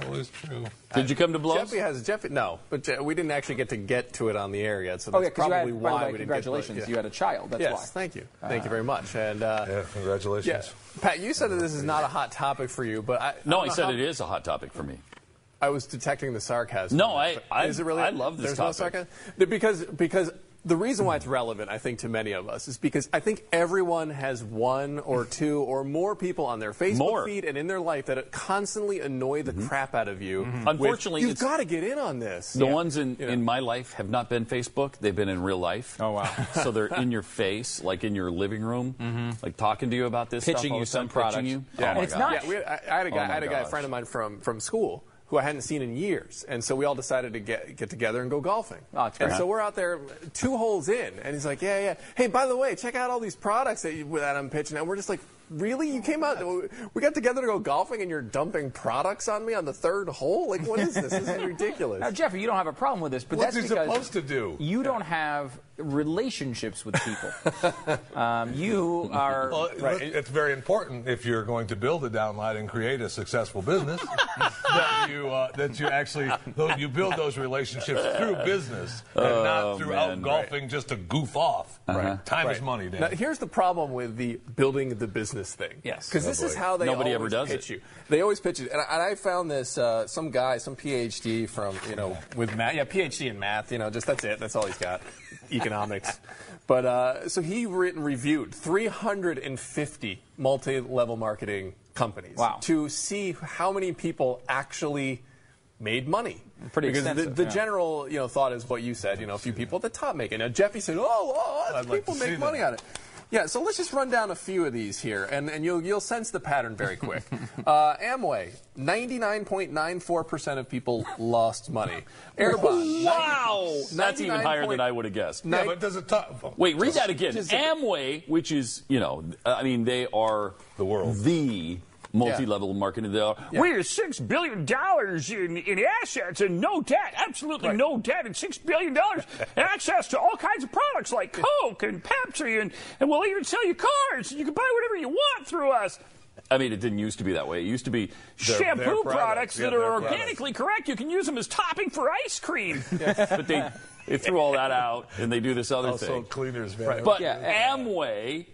Always true. Did you come to blows? Jeffy has Jeffy. No, but Je- we didn't actually get to get to it on the air yet. So that's oh yeah, you probably had, why by the way, we didn't get to it. congratulations, Yeah. you had a child. That's yes, why. thank you, thank you very much. And uh, Yeah, congratulations. yeah, Pat, you said that this is not a hot topic for you, but I No, I I said know it a hot topic for me. I was detecting the sarcasm. No, I- it, I- is it really? I love this There's topic. no sarcasm because because the reason why it's relevant, I think, to many of us is because I think everyone has one or two or more people on their Facebook More. feed and in their life that constantly annoy the crap out of you. Mm-hmm. Unfortunately, you've got to get in on this. The ones in, You know. in my life have not been Facebook. They've been in real life. Oh, wow. so they're in your face, like in your living room, like talking to you about this Pitching stuff you some product. you. Yeah, Oh, it's not- Yeah, we had, I, I had a guy, Oh, I had a guy, a friend of mine from from school who I hadn't seen in years, and so we all decided to get get together and go golfing. Oh, and great. so we're out there two holes in, and he's like, "Yeah, yeah. Hey, by the way, check out all these products that, you, that I'm pitching." And we're just like. Really? You came out, we got together to go golfing and you're dumping products on me on the third hole? Like, what is this? This is ridiculous. Now, Jeffy, you don't have a problem with this, but What's that's he because supposed to do? You don't have relationships with people. um, you are. Well, it- it's very important if you're going to build a downline and create a successful business that you uh, that you actually though you build those relationships through business and Oh, not through out man. golfing just to goof off. Right. Time is money, Dan. Now, here's the problem with the building the business thing. Yes. Because Oh, this is how they Nobody ever always does pitch it. you. They always pitch it. And I, and I found this, uh, some guy, some PhD from, you know, with math. Yeah, PhD in math, you know, just that's it. That's all he's got. Economics. But uh, so he written, reviewed 350 multi level marketing companies Wow. to see how many people actually made money. Pretty because extensive, the, the yeah. general you know thought is what you said. You know, a few people at the top make it. Now Jeffy said, "Oh, oh, I'd lots of like people make money that. on it." Yeah, so let's just run down a few of these here, and, and you'll you'll sense the pattern very quick. uh, Amway, ninety nine point nine four percent of people lost money. Airbus, Wow, that's even higher than I would have guessed. yeah, but does it talk? Wait, read that again. just- Amway, which is, you know, I mean, they are The world. the multi-level marketing. They are, We're six billion dollars in, in assets and no debt, absolutely no debt, and six billion dollars access to all kinds of products like Coke and Pepsi, and, and we'll even sell you cars. You can buy whatever you want through us. I mean, it didn't used to be that way. It used to be Their- Shampoo their products, products, yeah, that their are products. organically correct. You can use them as topping for ice cream. but they, they threw all that out and they do this other Also, thing. Also, cleaners, man. But Yeah. Amway,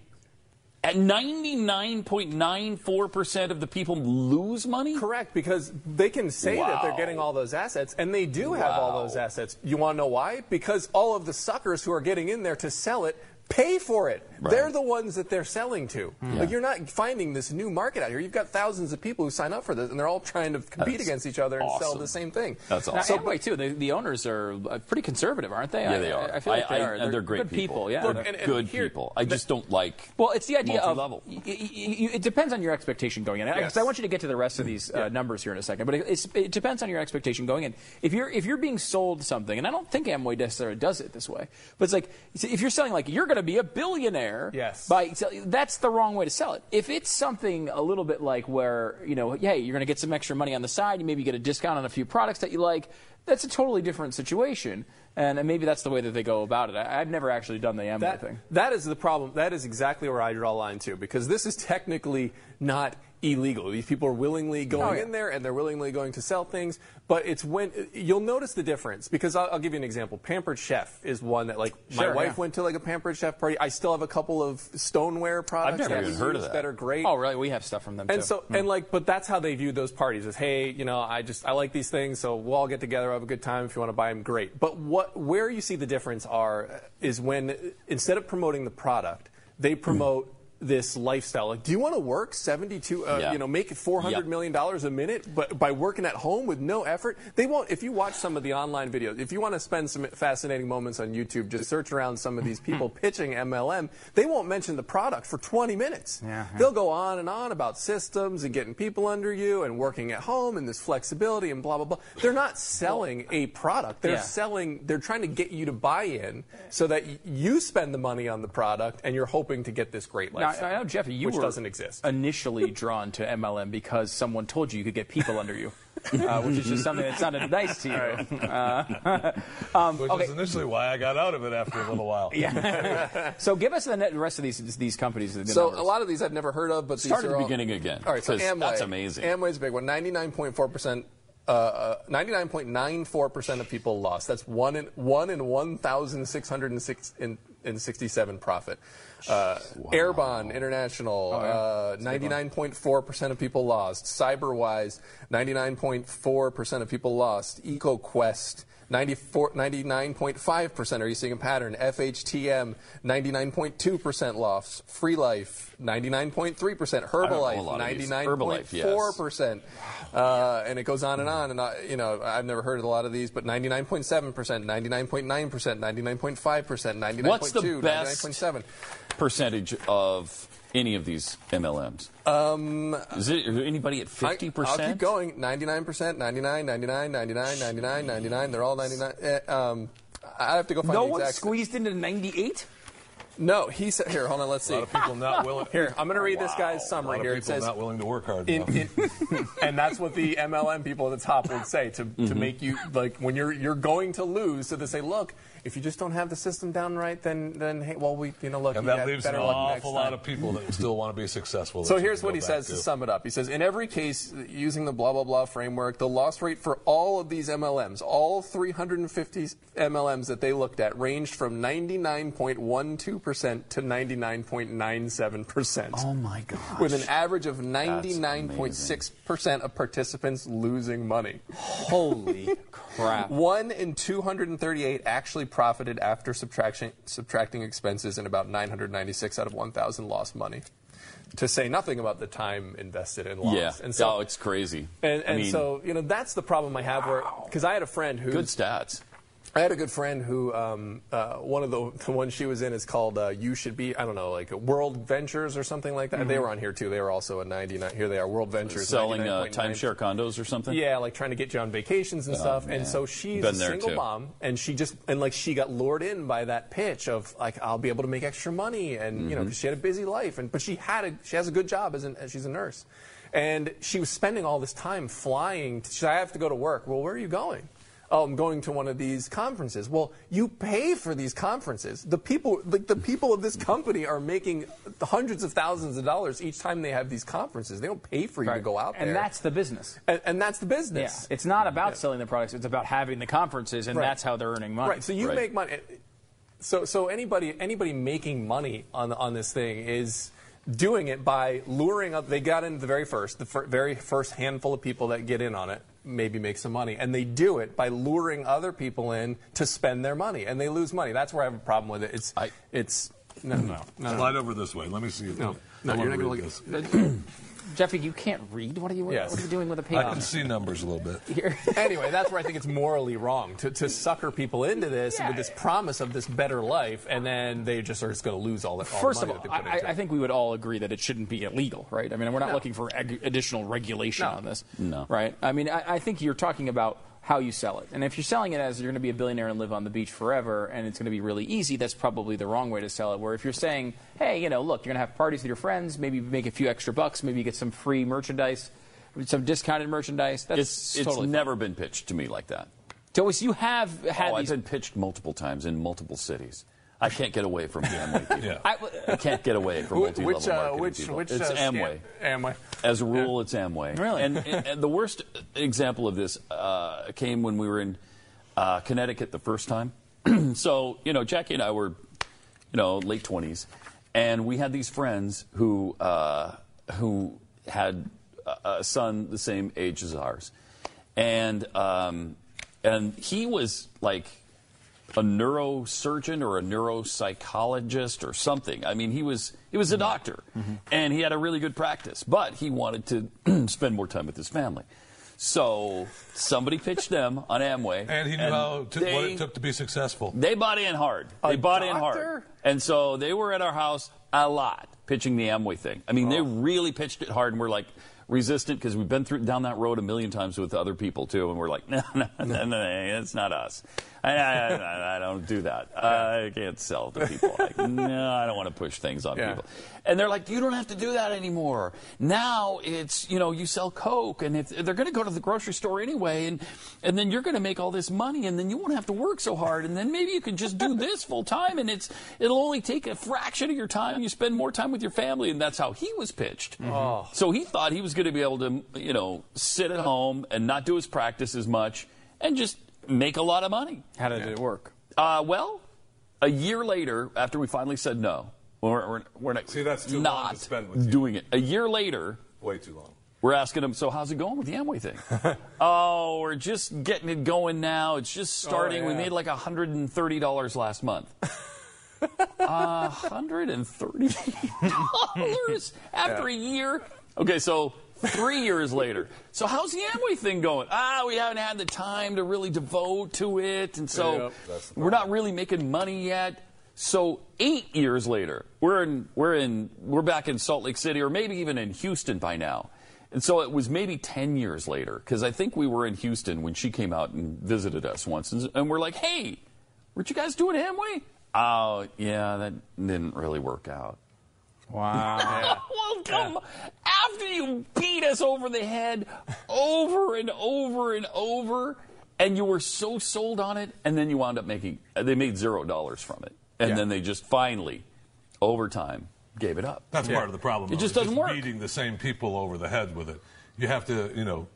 at 99.94% of the people lose money? Correct, because they can say that they're getting all those assets, and they do have all those assets. You want to know why? Because all of the suckers who are getting in there to sell it pay for it. Right. They're the ones that they're selling to. Like you're not finding this new market out here. You've got thousands of people who sign up for this, and they're all trying to compete That's against each other and sell the same thing. That's Now, awesome. Amway too. The, the owners are uh, pretty conservative, aren't they? Yeah, I- they are. I, I feel like I- they I- are. and they're great good people. Yeah. Look, They're- and- and Good here- people. I just don't like. Well, it's the idea multi-level. of y- y- y- it depends on your expectation going in. 'Cause Yes. I want you to get to the rest of these uh, numbers here in a second, but it, it's, it depends on your expectation going in. If you're if you're being sold something, and I don't think Amway necessarily does it this way, but it's like if you're selling like you're going to be a billionaire, Yes. by that's the wrong way to sell it. If it's something a little bit like where you know, hey, you're going to get some extra money on the side, you maybe get a discount on a few products that you like. That's a totally different situation, and, and maybe that's the way that they go about it. I, I've never actually done the Amway that, thing. that is the problem. That is exactly where I draw a line too, because this is technically not illegal. These people are willingly mm-hmm. going Oh, yeah. in there and they're willingly going to sell things. But it's when you'll notice the difference. Because I'll, I'll give you an example. Pampered Chef is one that, like, my Sure, wife yeah. went to like a Pampered Chef party. I still have a couple of stoneware products never that even heard of that. that are great. Oh, really? We have stuff from them And too. so, hmm. and like, but that's how they view those parties as, hey, you know, I just, I like these things, so we'll all get together, have a good time. If you want to buy them, great. But what, where you see the difference are, is when instead of promoting the product, they hmm. promote this lifestyle. Like, do you want to work 72, uh, Yeah. you know, make four hundred Yep. million dollars a minute, but by working at home with no effort? They won't, if you watch some of the online videos, if you want to spend some fascinating moments on YouTube, just search around some of these people pitching MLM, they won't mention the product for 20 minutes. Yeah, yeah. They'll go on and on about systems and getting people under you and working at home and this flexibility and blah blah blah. They're not selling a product. They're Yeah. selling. They're trying to get you to buy in so that y- you spend the money on the product and you're hoping to get this great Now. I know, Jeffy, you which were doesn't exist. initially drawn to MLM because someone told you you could get people under you. uh, which is just something that sounded nice to you. Uh, um, Which okay. is initially why I got out of it after a little while. Yeah. so give us the, net, the rest of these these companies. The So numbers. a lot of these I've never heard of, but Start these at are the all- beginning again, All right, so Amway. that's amazing. Amway's a big one. Ninety-nine point four percent. Uh, 99.94 percent of people lost. That's one in one in 1,667 profit. Uh, Arbonne International, uh, 99.4 percent of people lost. CyberWize, 99.4 percent of people lost. EcoQuest. 94, 99.5% are you seeing a pattern? FHTM, 99.2% loss. Free Life, 99.3%. Herbalife, a lot of these. 99.4%. Uh, and it goes on and on. And, I, you know, I've never heard of a lot of these, but 99.7%, 99.9%, 99.5%, 99.2, What's the best 99.7%. percentage of any of these MLMs? Um, Is it is anybody at 50%? I'll keep going. 99%, 99, 99, 99, 99, 99. They're all 99. Eh, um, I have to go find the exact no one exact. squeezed into 98. No, he said. Here, hold on. Let's see. A lot of people not willing. Here, I'm going to read this guy's A summary lot of here. people It says, not willing to work hard in, in, and that's what the MLM people at the top would say to, to make you like when you're you're going to lose. So they say, look, if you just don't have the system down right, then then hey, well we you know look, and you that leaves an better luck next awful lot of people that still want to be successful. So here's what he back says to sum it up. He says, in every case, using the blah, blah, blah framework, the loss rate for all of these MLMs, all 350 MLMs that they looked at, ranged from 99.12% to 99.97%. Oh my gosh. With an average of 99.6% of participants losing money. Holy crap! One in 238 actually profited after subtraction, subtracting expenses, and about 996 out of 1,000 lost money. To say nothing about the time invested in lost. Yeah. And so, oh, it's crazy. and, I mean, so you know that's the problem I have. Where because I had a friend who good stats. I had a good friend who um, uh, one of the the ones she was in is called uh, You Should Be I don't know like World Ventures or something like that. They were on here too. They were also a 99. Here they are World Ventures Selling uh, 99.9. timeshare condos or something? Yeah, like trying to get you on vacations and stuff. man. And so she's Been a single too. mom, and she just and like she got lured in by that pitch of like I'll be able to make extra money, and you know Mm-hmm. 'cause she had a busy life, and but she had a she has a good job as, an, as she's a nurse, and she was spending all this time flying. To, she said, I have to go to work. Well, where are you going? Oh, I'm going to one of these conferences. Well, you pay for these conferences. The people, like the people of this company, are making hundreds of thousands of dollars each time they have these conferences. They don't pay for you to go out there, and that's the business. and, and that's the Yeah, business. it's not about selling the products; it's about having the conferences, and Right. that's how they're earning money. Right. So you Right. make money. So so anybody anybody making money on on this thing is doing it by luring up. They got in the very first, the fir- very first handful of people that get in on it maybe make some money, and they do it by luring other people in to spend their money, and they lose money. That's where I have a problem with it. It's I- it's no no no. Slide over this way. Let me see. No, I no, you're not gonna this. Look Jeffy, you can't read. What are you? Yes. What are you doing with a paper? I can see numbers a little bit. Here. anyway, that's where I think it's morally wrong to, to sucker people into this with this promise of this better life, and then they just are just going to lose all, that, all First the of money all, that they put I, I think we would all agree that it shouldn't be illegal, right? I mean, we're not No. looking for ag- additional regulation No. on this, No. right? I mean, I, I think you're talking about how you sell it, and if you're selling it as you're going to be a billionaire and live on the beach forever, and it's going to be really easy, that's probably the wrong way to sell it. Where if you're saying, hey, you know, look, you're going to have parties with your friends, maybe make a few extra bucks, maybe you get some free merchandise, some discounted merchandise. That's It's, it's totally never been pitched to me like that. So you have had Oh, I've been pitched multiple times in multiple cities. I can't get away from Amway people. Yeah. I, I can't get away from Wh- multi-level which uh, marketing which people. which it's uh, Amway. scam- Amway. As a rule, it's Amway. Really? And, and, and the worst example of this uh, came when we were in uh, Connecticut the first time. so, you know, Jackie and I were, you know, late 20s, and we had these friends who, uh, who had a, a son the same age as ours. And, um, and he was like a neurosurgeon or a neuropsychologist or something. I mean, he was he was a mm-hmm. doctor, mm-hmm. and he had a really good practice, but he wanted to spend more time with his family. So somebody pitched them on Amway, And he knew how to, what it took to be successful. They bought in hard. They bought in hard, and so they were at our house a lot pitching the Amway thing. I mean, they really pitched it hard, and we're like resistant because we've been through down that road a million times with other people too, and we're like, no, no, no, no, no, it's not us. I, I, I, I don't do that. I can't sell to people. Like, no, I don't want to push things on Yeah. people. And they're like, you don't have to do that anymore. Now it's, you know, you sell Coke, and if they're going to go to the grocery store anyway, and and then you're going to make all this money, and then you won't have to work so hard, and then maybe you can just do this full time, and it's it'll only take a fraction of your time. And you spend more time with your family, and that's how he was pitched. Mm-hmm. Oh. So he thought he was going to be able to, you know, sit at home and not do his practice as much, and just make a lot of money. How did it work? Uh, well, a year later, after we finally said no, we're, we're, we're not, See, that's too long to spend with you. doing it. A year later, Way too long. we're asking him, so how's it going with the Amway thing? oh, we're just getting it going now. It's just starting. We yeah. made like $130 last month. Uh, $130 after a year? Okay, so three years later. So how's the Amway thing going? Ah, we haven't had the time to really devote to it, and so Yep, we're not really making money yet. So eight years later, we're in we're in we're back in Salt Lake City, or maybe even in Houston by now. And so it was maybe 10 years later, because I think we were in Houston when she came out and visited us once. And, and we're like, hey, weren't you guys doing Amway? Oh, yeah, that didn't really work out. Wow. well, come after you beat us over the head over and over and over, and you were so sold on it, and then you wound up making uh, they made zero dollars from it, and Yeah. then they just finally, over time, gave it up. That's part of the problem. It though, just doesn't work. Beating the same people over the head with it. You have to, you know,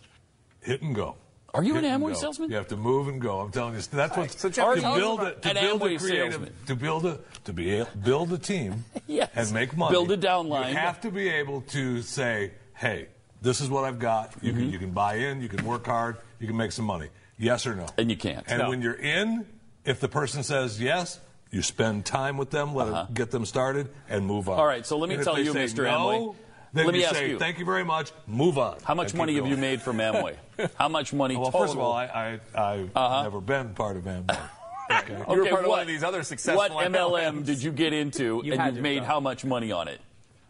hit and go. Are you an Amway salesman? You have to move and go. I'm telling you, that's what So Jeff, to build a, to build Amway a creative salesman? to build a to be a, build a team Yes. and make money. Build a downline. You have to be able to say, "Hey, this is what I've got. You Mm-hmm. can you can buy in. You can work hard. You can make some money. Yes or no?" And you can't. And No. when you're in, if the person says yes. You spend time with them, let Uh-huh. them get them started, and move on. All right, so let me And tell you, Mr. no, Amway, Then let me you ask say, you. Thank you very much. Move on. How much and money have you made from Amway? How much money Well, total? first of all, I, I, I've Uh-huh. never been part of Amway. Okay. You were Okay, part of one of these other successful What MLM MLMs. did you get into, You and you've made have how much money on it?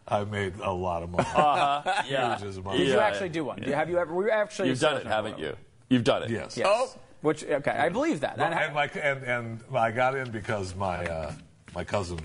I made a lot of money. Uh-huh. Yeah. Huge as money. Did you Yeah. actually do one? Have you ever? Were you actually? You've done it, haven't you? You've done it. Yes. Yes. Oh. Which okay, I believe that. Well, And and, my, and, and I got in because my uh, my cousin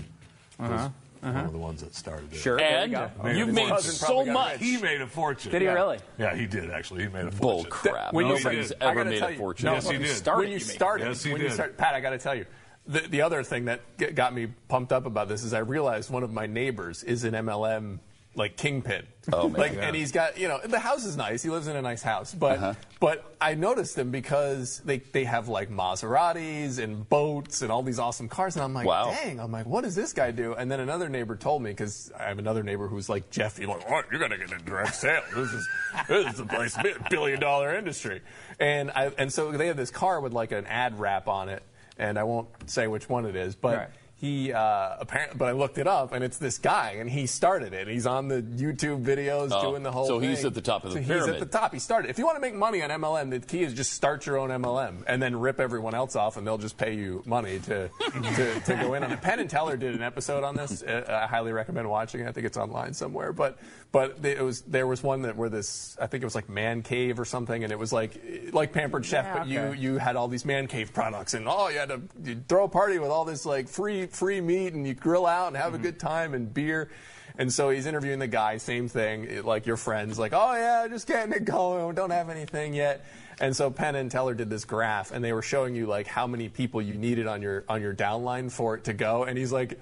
was one of the ones that started it. Uh-huh. Sure. And you you've His made so much. He made a fortune. Did he yeah. really? Yeah, he did actually. He made a Bull fortune. crap. When you Nobody's I ever gotta made tell a fortune. No, Yes, he did. started, when you you started, Yes, he when you did. start, Pat, I got to tell you, the, the other thing that got me pumped up about this is I realized one of my neighbors is an MLM like kingpin. Oh, man. Like, Yeah. and he's got you know the house is nice. He lives in a nice house, but Uh-huh. but I noticed them because they they have like Maseratis and boats and all these awesome cars, and I'm like, Wow. dang, I'm like, what does this guy do? And then another neighbor told me because I have another neighbor who's like Jeffy, like, oh, you're gonna get a direct sale. This is this is a place billion dollar industry, and I and so they have this car with like an ad wrap on it, and I won't say which one it is, but. Right. He uh, apparently, but I looked it up, and it's this guy, and he started it. He's on the YouTube videos Oh, doing the whole. Thing. So he's at the top of the So He's at the top. He started. If you want to make money on MLM, the key is just start your own MLM, and then rip everyone else off, and they'll just pay you money to to, to go in on it. Penn and Teller did an episode on this. Uh, I highly recommend watching it. I think it's online somewhere, but but it was there was one that where this I think it was like Man Cave or something, and it was like like Pampered Chef, Yeah, but you okay. you had all these man cave products and oh you had to you'd throw a party with all this like free free meat and you grill out and have a mm-hmm. good time and beer. And so he's interviewing the guy same thing like your friends like oh yeah just getting it going. Don't have anything yet and so Penn and Teller did this graph and they were showing you like how many people you needed on your on your downline for it to go and he's like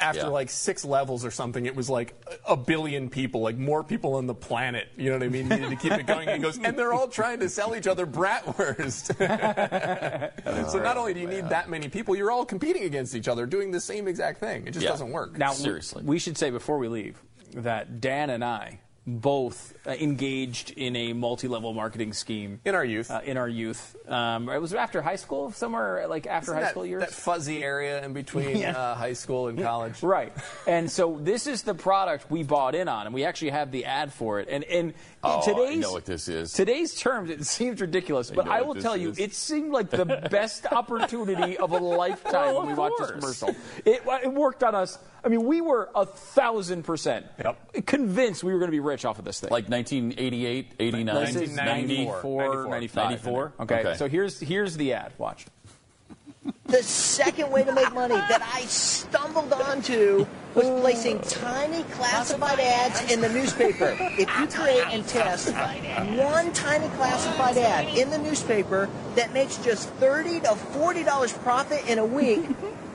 after Yeah. like six levels or something it was like a billion people like more people on the planet you know what I mean needed to keep it going and he goes and they're all trying to sell each other bratwurst so not only do you need that many people, you're all competing against each other, doing the same exact thing. It just Yeah. doesn't work. Now, Seriously. we should say before we leave that Dan and I both uh, engaged in a multi-level marketing scheme in our youth, uh, in our youth. Um, it was after high school, somewhere like after high that, school years. that fuzzy area in between Yeah. uh, high school and college. Right. And so this is the product we bought in on, and we actually have the ad for it. And in Oh, I today's know what this is. today's terms, it seems ridiculous, but I will tell you, it seemed like the best opportunity of a lifetime Well, when we watched this commercial. It, it worked on us. I mean, we were a thousand percent Yep. convinced we were going to be rich off of this thing. Like 1988, 89, This 1994. 94, 95. 94? Okay, Okay. so here's here's the ad. Watch. The second way to make money that I stumbled onto was placing tiny classified ads in the newspaper. If you create and test one tiny classified ad in the newspaper that makes just thirty to forty dollars profit in a week,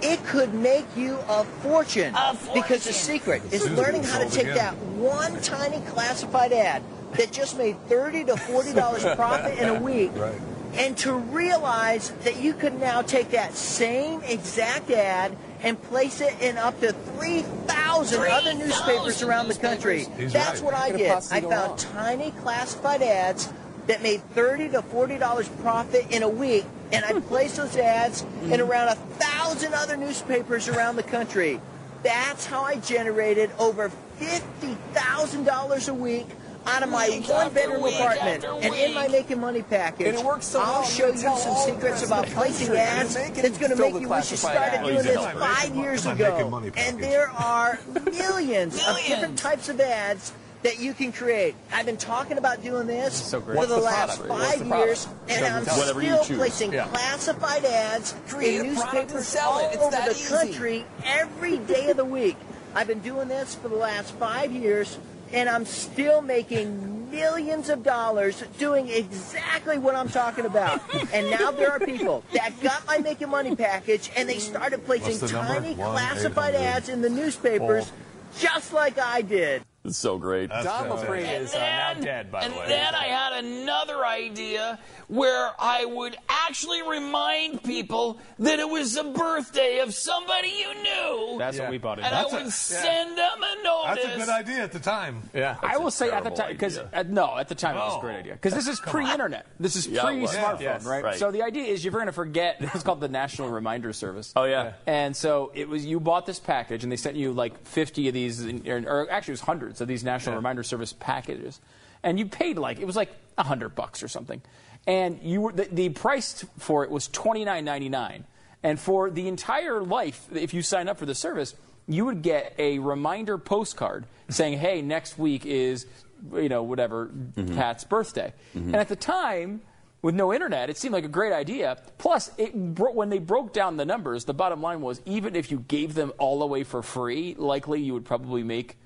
it could make you a fortune. Because the secret is learning how to take that one tiny classified ad that just made thirty to forty dollars profit in a week Right. and to realize that you could now take that same exact ad and place it in up to 3,000 other newspapers around the country. He's That's right. what I did. I found wrong. tiny classified ads that made 30 to 40 dollars profit in a week and I placed those ads in around a thousand other newspapers around the country. That's how I generated over $50,000 a week out of my Week one bedroom apartment. And in my making money package, And it works so I'll well, show you you some secrets about placing ads that's going to make you wish you started doing this five years ago. And there are millions of different types of ads that you can create. I've been talking about doing this So for What's the, the last product? What's the five years, and I'm still placing Yeah. classified ads Create in a product and newspapers all it. Over the easy. country every day of the week. I've been doing this for the last five years, and I'm still making millions of dollars doing exactly what I'm talking about. and now there are people that got my making money package, and they started placing the tiny One, classified 800. ads in the newspapers, just like I did. It's so great. Don Lapre is uh, now And- dead, by the way. then I had another idea where I would actually remind people that it was the birthday of somebody you knew. That's Yeah. what we bought in. and That's I a- would send them a notice. That's a good idea at the time. yeah. I will say at the time because uh, no, at the time it was a great idea because this is pre-internet. This is yeah, pre-smartphone, Yes. right? Right. So the idea is you're going to forget. It's called the National Reminder Service. Oh, yeah. And so it was you bought this package and they sent you like 50 of these, in- or, or actually it was hundreds of these National Reminder Service packages, and you paid like it was like a hundred bucks or something, and you were the, the price for it was 29.99, and for the entire life, if you sign up for the service, you would get a reminder postcard saying, "Hey, next week is." You know, whatever mm-hmm. Pat's birthday, mm-hmm. and at the time, with no internet, it seemed like a great idea. Plus, it bro- when they broke down the numbers, the bottom line was even if you gave them all away for free, likely you would probably make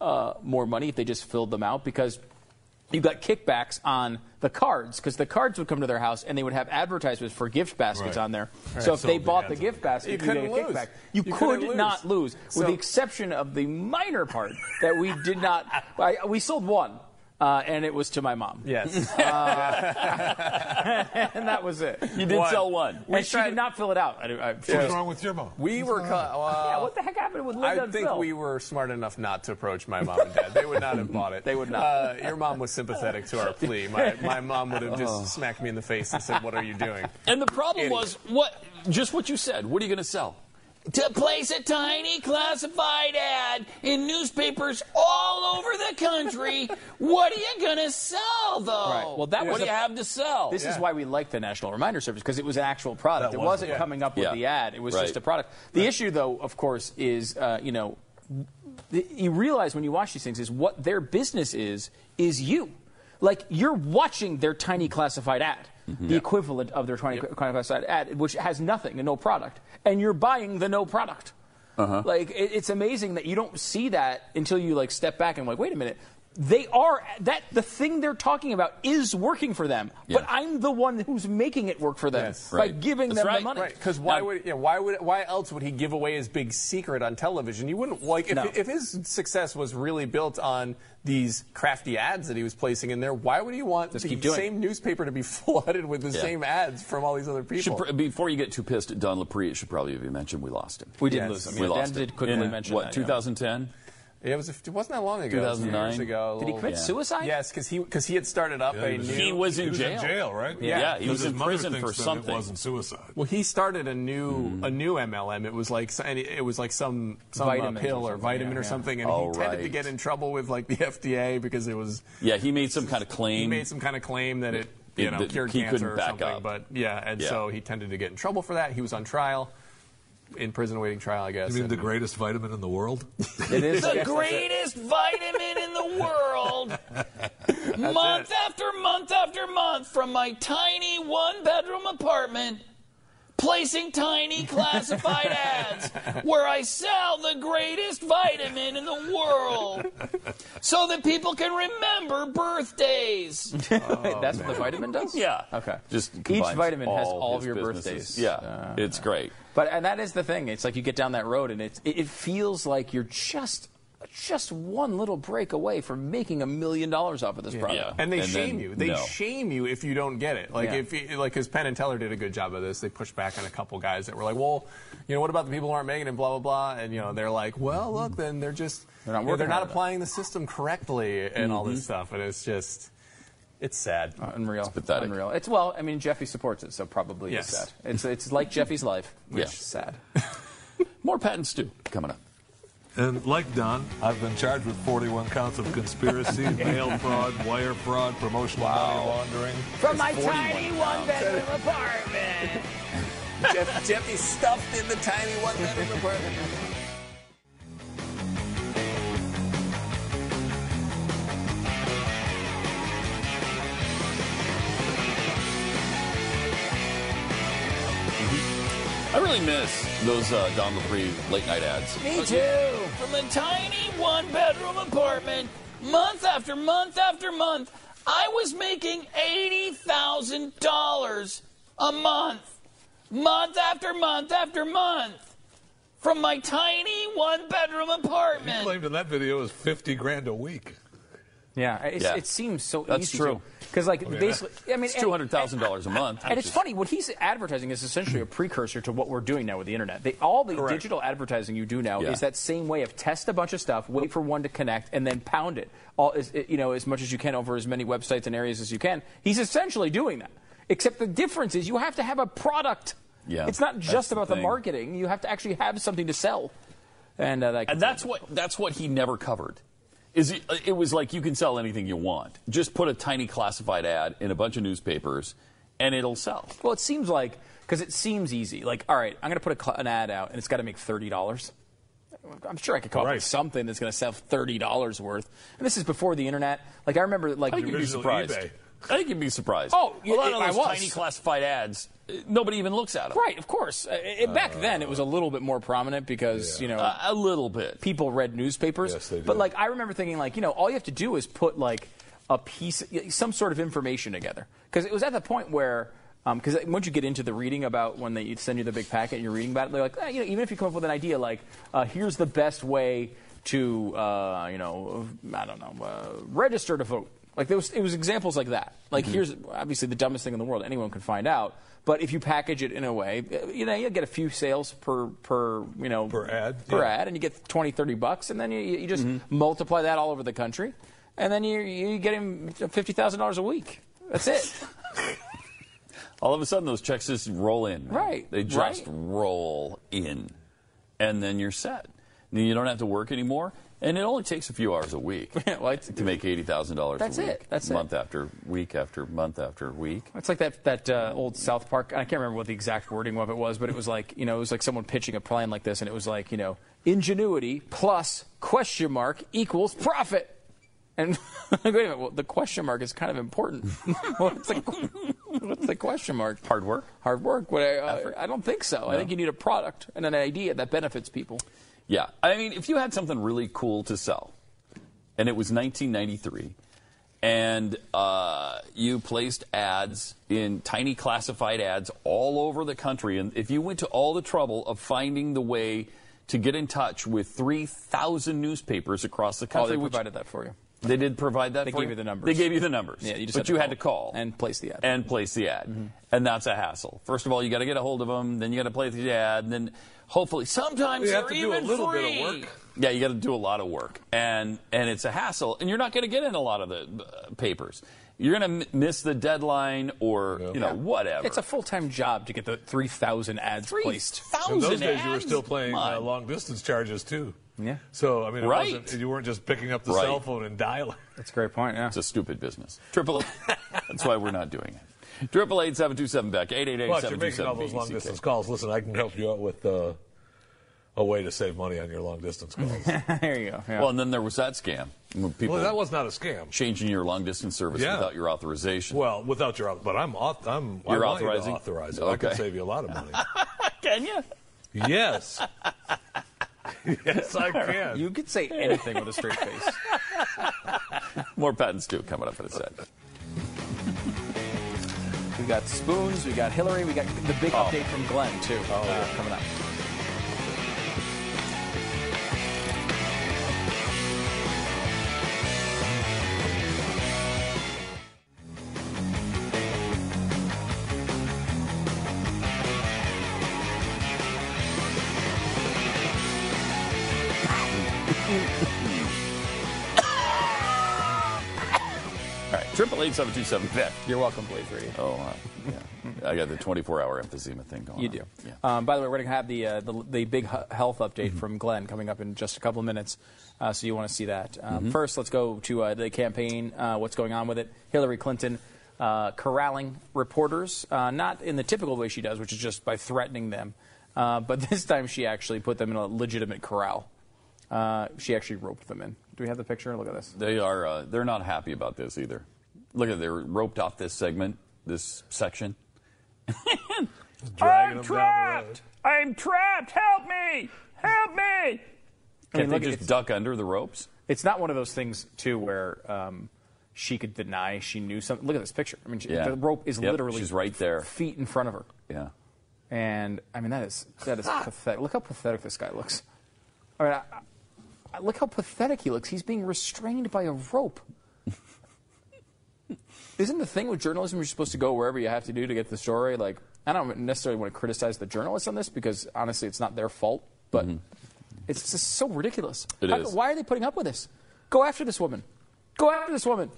uh, more money if they just filled them out because you got kickbacks on the cards because the cards would come to their house and they would have advertisements for gift baskets Right. on there. Right. So if So they bought the ads- gift basket, You you, couldn't get a lose. kickback. You, You could couldn't lose. not lose, So- with the exception of the minor part that we did not. I, we sold one. Uh, and it was to my mom. Yes. and that was it. You did One. sell one. We and she tried- did not fill it out. I, I, What's wrong with your mom? We were. Co- uh, yeah, what the heck happened with Linda I think Phil? we were smart enough not to approach my mom and dad. They would not have bought it. They would not. Uh, your mom was sympathetic to our plea. My, my mom would have just Oh. smacked me in the face and said, "What are you doing?" And the problem Idiot. was what just what you said. What are you going to sell? To place a tiny classified ad in newspapers all over the country. what are you going to sell, though? Right. Well, that what do you have to sell? This is why we like the National Reminder Service because it was an actual product. That it was wasn't. Yeah. coming up with Yeah. the ad. It was Right. just a product. The issue, though, of course, is uh, you know you realize when you watch these things is what their business is is you. Like you're watching their tiny classified ad, Mm-hmm. the equivalent of their tiny classified ad, which has nothing and no product, and you're buying the no product. Uh-huh. Like it, it's amazing that you don't see that until you like step back and like, wait a minute. They are that the thing they're talking about is working for them, but I'm the one who's making it work for them Yes. by Right. giving That's them right. the money. Right, because why Now- would yeah, why would why else would he give away his big secret on television? You wouldn't like if, No. if his success was really built on these crafty ads that he was placing in there. Why would he want Just the keep doing same newspaper to be flooded with the Yeah. same ads from all these other people? pr- before you get too pissed at Don Lapre, it should probably be mentioned we lost him. We did Yes. lose him. We Yeah, lost Dan him. did quickly In, mention what, that, yeah. it was it wasn't that long ago. It was a few 2009? years ago. Did he commit Yeah. suicide? Yes, because he because he had started up Yeah, a he was- new. He was in He was jail. in jail, right? Yeah, Yeah, he was in prison thinks for that something. It wasn't suicide. Well, he started a new Mm-hmm. a new MLM. It was like it was like some some uh, Vitamins or pill or vitamin yeah, or yeah. something, and Oh, he tended to get in trouble with like the FDA because it was Yeah, he made some kind of claim. he made some kind of claim that it you It- know cured he cancer couldn't or back something. up. But yeah, and Yeah. so he tended to get in trouble for that. He was on trial, in prison awaiting trial, I guess. You mean and- the greatest vitamin in the world? It is the greatest vitamin in the world. month after month after month from my tiny one bedroom apartment. Placing tiny classified ads where I sell the greatest vitamin in the world so that people can remember birthdays. That's what the vitamin does. Yeah. Okay. Just each combines vitamin has all all of his your businesses. birthdays. Yeah, Uh, it's great. But and that is the thing. It's like you get down that road, and it's, it, it feels like you're just just one little break away from making a million dollars off of this product. And they And shame then, you. They no. shame you if you don't get it. Like Yeah. if you, like because Penn and Teller did a good job of this. They pushed back on a couple guys that were like, well, you know, what about the people who aren't making it? Blah blah blah. And you know, they're like, well, look, then they're just They're not you know, working they're not hard enough. applying the system correctly and all Mm-hmm. this stuff. And it's just, it's sad. Uh, Unreal. It's pathetic. Unreal. It's well, I mean, Jeffy supports it, so probably Yes. it's sad. It's it's like Jeffy's life, which Yeah. is sad. More patents too coming up. And like Don, I've been charged with 41 counts of conspiracy, mail fraud, wire fraud, promotional money laundering. From my tiny one bedroom apartment. Jeff, Jeffy stuffed in the tiny one bedroom apartment. I really miss those uh, Don Lapre late night ads. Me too. From a tiny one bedroom apartment, month after month after month, I was making $80,000 a month. Month after month after month. From my tiny one bedroom apartment. He apartment. claimed in that video it was 50 grand a week. Yeah, it's, Yeah. it seems so That's easy true. Because like basically, I mean, It's two hundred thousand dollars a month. And it's funny, what he's advertising is essentially a precursor to what we're doing now with the internet. They, all the Correct. digital advertising you do now Yeah. is that same way of test a bunch of stuff, wait for one to connect, and then pound it, all as, you know, as much as you can over as many websites and areas as you can. He's essentially doing that. Except the difference is you have to have a product. Yeah, It's not just about the, thing. marketing. You have to actually have something to sell. And, uh, that And that's what that's what he never covered. Is it, uh, it was like you can sell anything you want. Just put a tiny classified ad in a bunch of newspapers, and it'll sell. Well, it seems like because it seems easy. Like, all right, I'm going to put a, an ad out, and it's got to make thirty dollars. I'm sure I could come up with something that's going to sell thirty dollars worth. And this is before the internet. Like, I remember, like, I you'd be surprised. eBay. I think you'd be surprised. Oh, a lot yeah, of I those was. tiny classified ads, uh, nobody even looks at them. right, of course. Uh, it, back then, it was a little bit more prominent because you know Uh, a little bit. people read newspapers. Yes, they But like, I remember thinking, like, you know, all you have to do is put like a piece, some sort of information together. Because it was at the point where, because once you get into the reading about when they send you the big packet and you're reading about it, they're like, eh, you know, even if you come up with an idea, like, uh, here's the best way to, uh, you know, I don't know, uh, register to vote. Like there was, it was examples like that. Like Mm-hmm. here's obviously the dumbest thing in the world. Anyone can find out. But if you package it in a way, you know, you get a few sales per per you know Per ad, per yeah. ad, and you get 20, 30 bucks, and then you, you just Mm-hmm. multiply that all over the country, and then you you get him fifty thousand dollars a week. That's it. All of a sudden, those checks just roll in. man. Right, They just right. roll in, and then you're set. Then you don't have to work anymore, and it only takes a few hours a week it's, to make eighty thousand dollars a That's week. it. That's it. month after week after month after week. It's like that that uh, old South Park. I can't remember what the exact wording of it was, but it was like you know it was like someone pitching a plan like this, and it was like you know ingenuity plus question mark equals profit. And wait a minute, well, the question mark is kind of important. what's, the, what's the question mark? Hard work. Hard work. What I, uh, I don't think so. I think you need a product and an idea that benefits people. Yeah, I mean, if you had something really cool to sell, and it was 1993, and uh, you placed ads in tiny classified ads all over the country, and if you went to all the trouble of finding the way to get in touch with 3,000 newspapers across the Oh, country, they which provided that for you. They did provide that. They for gave you the numbers. They gave you the numbers. Yeah, you just but had you had to call And place the ad. and place the ad, and that's a hassle. First of all, you got to get a hold of them, then you got to place the ad, and then hopefully sometimes You have they're to do a even little bit of free. work. Yeah, you got to do a lot of work, and and it's a hassle, and you're not going to get in a lot of the uh, papers. You're going to m- miss the deadline, or you know whatever. It's a full time job to get the 3,000 ads placed. In those 3,000 days, you were still playing uh, long distance charges too. Yeah. So I mean, it Right. wasn't, you weren't just picking up the Right. cell phone and dialing. That's a great point, yeah. It's a stupid business. Triple. That's why we're not doing it. Triple eight seven two seven Beck eight eight eight But you're making all those long distance calls. Listen, I can help you out with uh, a way to save money on your long distance calls. there you go. Yeah. Well, and then there was that scam. People well, that was not a scam. changing your long distance service Yeah. without your authorization. Well, without your, but I'm, auth- I'm, I You're want you to authorizing? authorize it. I can save you a lot of money. Can you? yes. yes, I can. you could say anything with a straight face. More patents too coming up in a sec. We got spoons. We got Hillary. We got the big Oh. update from Glenn too. uh, coming up. All right, triple eight seven two seven Beck. You're welcome, Blaze Radio. Oh, uh, yeah. I got the twenty four hour emphysema thing going. On. You on. do. Yeah. Um, by the way, we're going to have the, uh, the the big health update from Glenn coming up in just a couple of minutes, uh, so you want to see that. Um, First, let's go to uh, the campaign. Uh, what's going on with it? Hillary Clinton uh, corralling reporters, uh, not in the typical way she does, which is just by threatening them, uh, but this time she actually put them in a legitimate corral. Uh, she actually roped them in. Do we have the picture? Look at this. They are. Uh, they're not happy about this either. Look at they're roped off this segment, this section. I'm them down the road. trapped. I'm trapped. Help me. Help me. I mean, Can't they look, just duck under the ropes? It's not one of those things too where um, she could deny she knew something. Look at this picture. I mean, she, Yeah. the rope is Yep, literally she's right there. feet in front of her. Yeah. And I mean, that is that is pathetic. Look how pathetic this guy looks. I mean, I, I, look how pathetic he looks. He's being restrained by a rope. Isn't the thing with journalism you're supposed to go wherever you have to do to get the story? Like, I don't necessarily want to criticize the journalists on this because honestly, it's not their fault. But it's just so ridiculous. Mm-hmm. It How- is. Why are they putting up with this? Go after this woman. Go after this woman.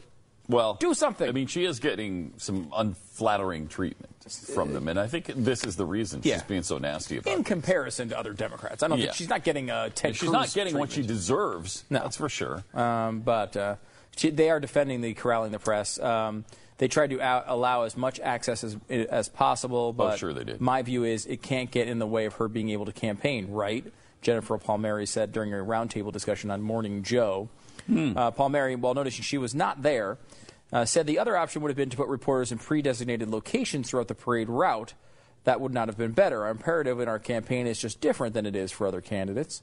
Well, Do something. I mean, she is getting some unflattering treatment from them, and I think this is the reason she's being so nasty about In it. comparison to other Democrats, I don't Yeah. think she's not getting a Ted She's not Cruz getting what she deserves. No. That's for sure. Um, but uh, they are defending the corralling the press. Um, they tried to out, allow as much access as, as possible, but Oh, sure they did. my view is it can't get in the way of her being able to campaign, right? Jennifer Palmieri said during a roundtable discussion on Morning Joe. Hmm. Uh, Palmieri, while noticing she was not there, uh, said the other option would have been to put reporters in pre-designated locations throughout the parade route. That would not have been better. Our imperative in our campaign is just different than it is for other candidates.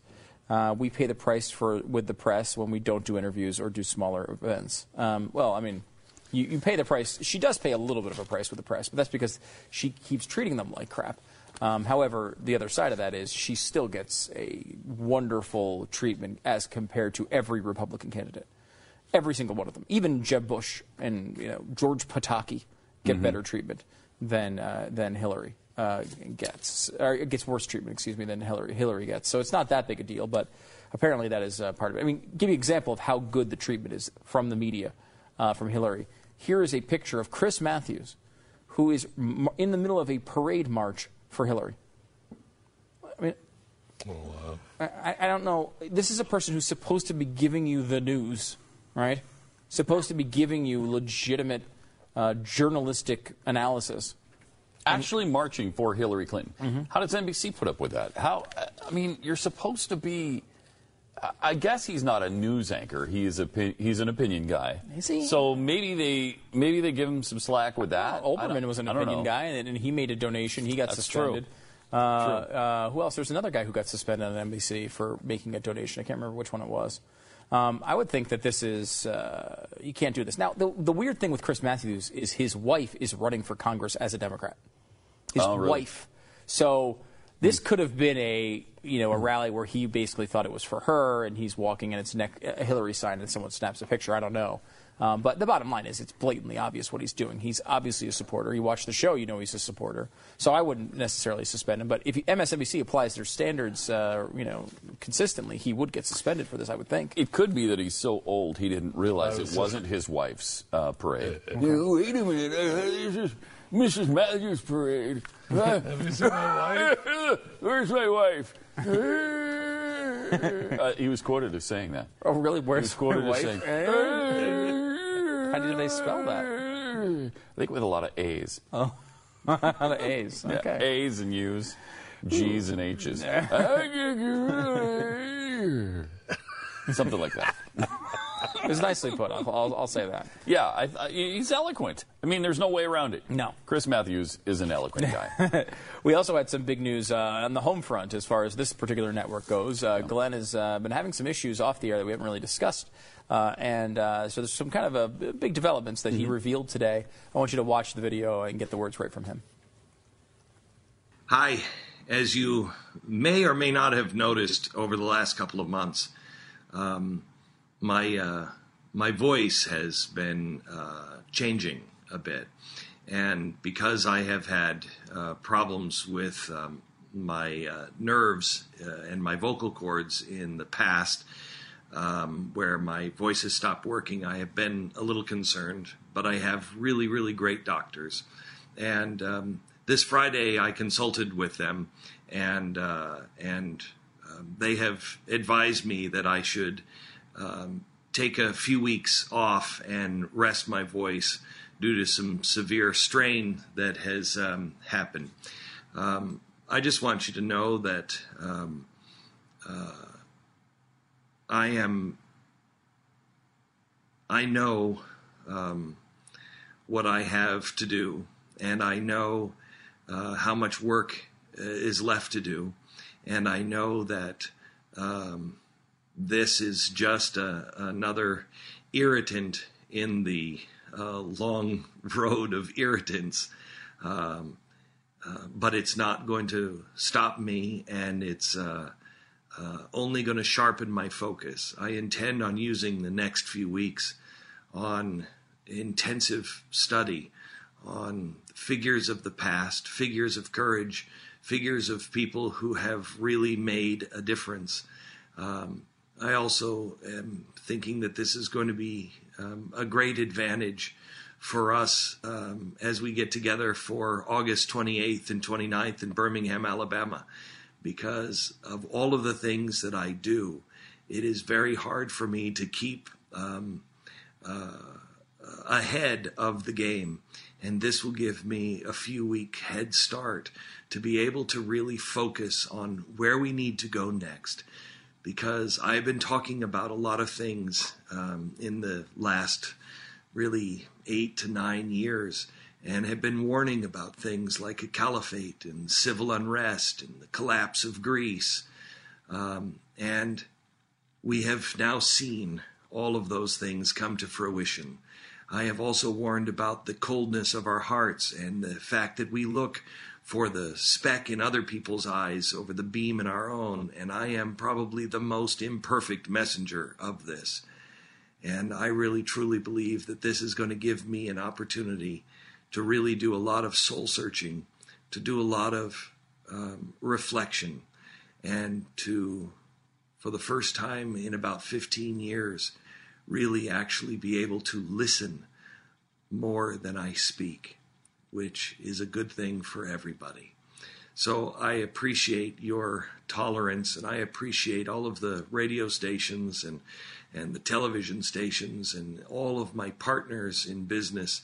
Uh, we pay the price for with the press when we don't do interviews or do smaller events. Um, well, I mean, you, you pay the price. She does pay a little bit of a price with the press, but that's because she keeps treating them like crap. Um, however, the other side of that is she still gets a wonderful treatment as compared to every Republican candidate. Every single one of them, even Jeb Bush and you know George Pataki, get better treatment than uh, than Hillary uh, gets, or gets worse treatment, excuse me, than Hillary Hillary gets. So it's not that big a deal, but apparently that is uh, part of it. I mean, give you an example of how good the treatment is from the media, uh, from Hillary. Here is a picture of Chris Matthews, who is m- in the middle of a parade march for Hillary. I mean, I, I don't know. This is a person who's supposed to be giving you the news, right? Supposed to be giving you legitimate uh, journalistic analysis. Actually marching for Hillary Clinton. Mm-hmm. How does NBC put up with that? How? I mean, you're supposed to be. I- guess he's not a news anchor. He is a he's an opinion guy. Is he? So maybe they maybe they give him some slack with that. I Olbermann was an opinion guy, and, and he made a donation. He got That's suspended. true. Uh, uh, who else? There's another guy who got suspended on NBC for making a donation. I can't remember which one it was. Um, I would think that this is uh, you can't do this. Now, the, the weird thing with Chris Matthews is his wife is running for Congress as a Democrat. His Oh, really? wife. So this could have been a you know a rally where he basically thought it was for her, and he's walking and it's neck, a Hillary sign, and someone snaps a picture. I don't know. Um, but the bottom line is, it's blatantly obvious what he's doing. He's obviously a supporter. You watch the show, you know he's a supporter. So I wouldn't necessarily suspend him. But if MSNBC applies their standards, uh, you know, consistently, he would get suspended for this. I would think. It could be that he's so old he didn't realize it wasn't his wife's uh, parade. Wait a minute, uh, this is Mrs. Matthews' parade. Have you seen my wife? Where's my wife? uh, he was quoted as saying that. Oh, really? He Where's was quoted my as saying. How did they spell that? I think with a lot of A's. Oh, on A's. Yeah, A's and U's. G's and H's. Something like that. It was nicely put. I'll, I'll, I'll say that. Yeah, I, I, he's eloquent. I mean, there's no way around it. No. Chris Matthews is an eloquent guy. we also had some big news uh, on the home front as far as this particular network goes. Uh, Glenn has uh, been having some issues off the air that we haven't really discussed. Uh, and uh, so there's some kind of a big developments that he Mm-hmm. revealed today. I want you to watch the video and get the words right from him. Hi. As you may or may not have noticed over the last couple of months, um, my uh, my voice has been uh, changing a bit, and because I have had uh, problems with um, my uh, nerves uh, and my vocal cords in the past, um, where my voice has stopped working, I have been a little concerned. But I have really, really great doctors, and um, this Friday I consulted with them, and uh, and um, they have advised me that I should um, take a few weeks off and rest my voice due to some severe strain that has um, happened. Um, I just want you to know that um, uh, I am. I know um, what I have to do, and I know uh, how much work uh, is left to do, and I know that um, this is just a, another irritant in the uh, long road of irritants. Um, uh, but it's not going to stop me, and it's uh, uh, only going to sharpen my focus. I intend on using the next few weeks on intensive study on figures of the past, figures of courage, figures of people who have really made a difference. Um, I also am thinking that this is going to be um, a great advantage for us um, as we get together for August 28th and 29th in Birmingham, Alabama, because of all of the things that I do. It is very hard for me to keep um, uh, ahead of the game. And this will give me a few week head start to be able to really focus on where we need to go next. Because I've been talking about a lot of things um, in the last really eight to nine years and have been warning about things like a caliphate and civil unrest and the collapse of Greece. Um, and we have now seen all of those things come to fruition. I have also warned about the coldness of our hearts and the fact that we look for the speck in other people's eyes over the beam in our own, and I am probably the most imperfect messenger of this. And I really truly believe that this is going to give me an opportunity to really do a lot of soul searching, to do a lot of um, reflection, and to, for the first time in about 15 years, really actually be able to listen more than I speak, which is a good thing for everybody. So I appreciate your tolerance and I appreciate all of the radio stations and, and the television stations and all of my partners in business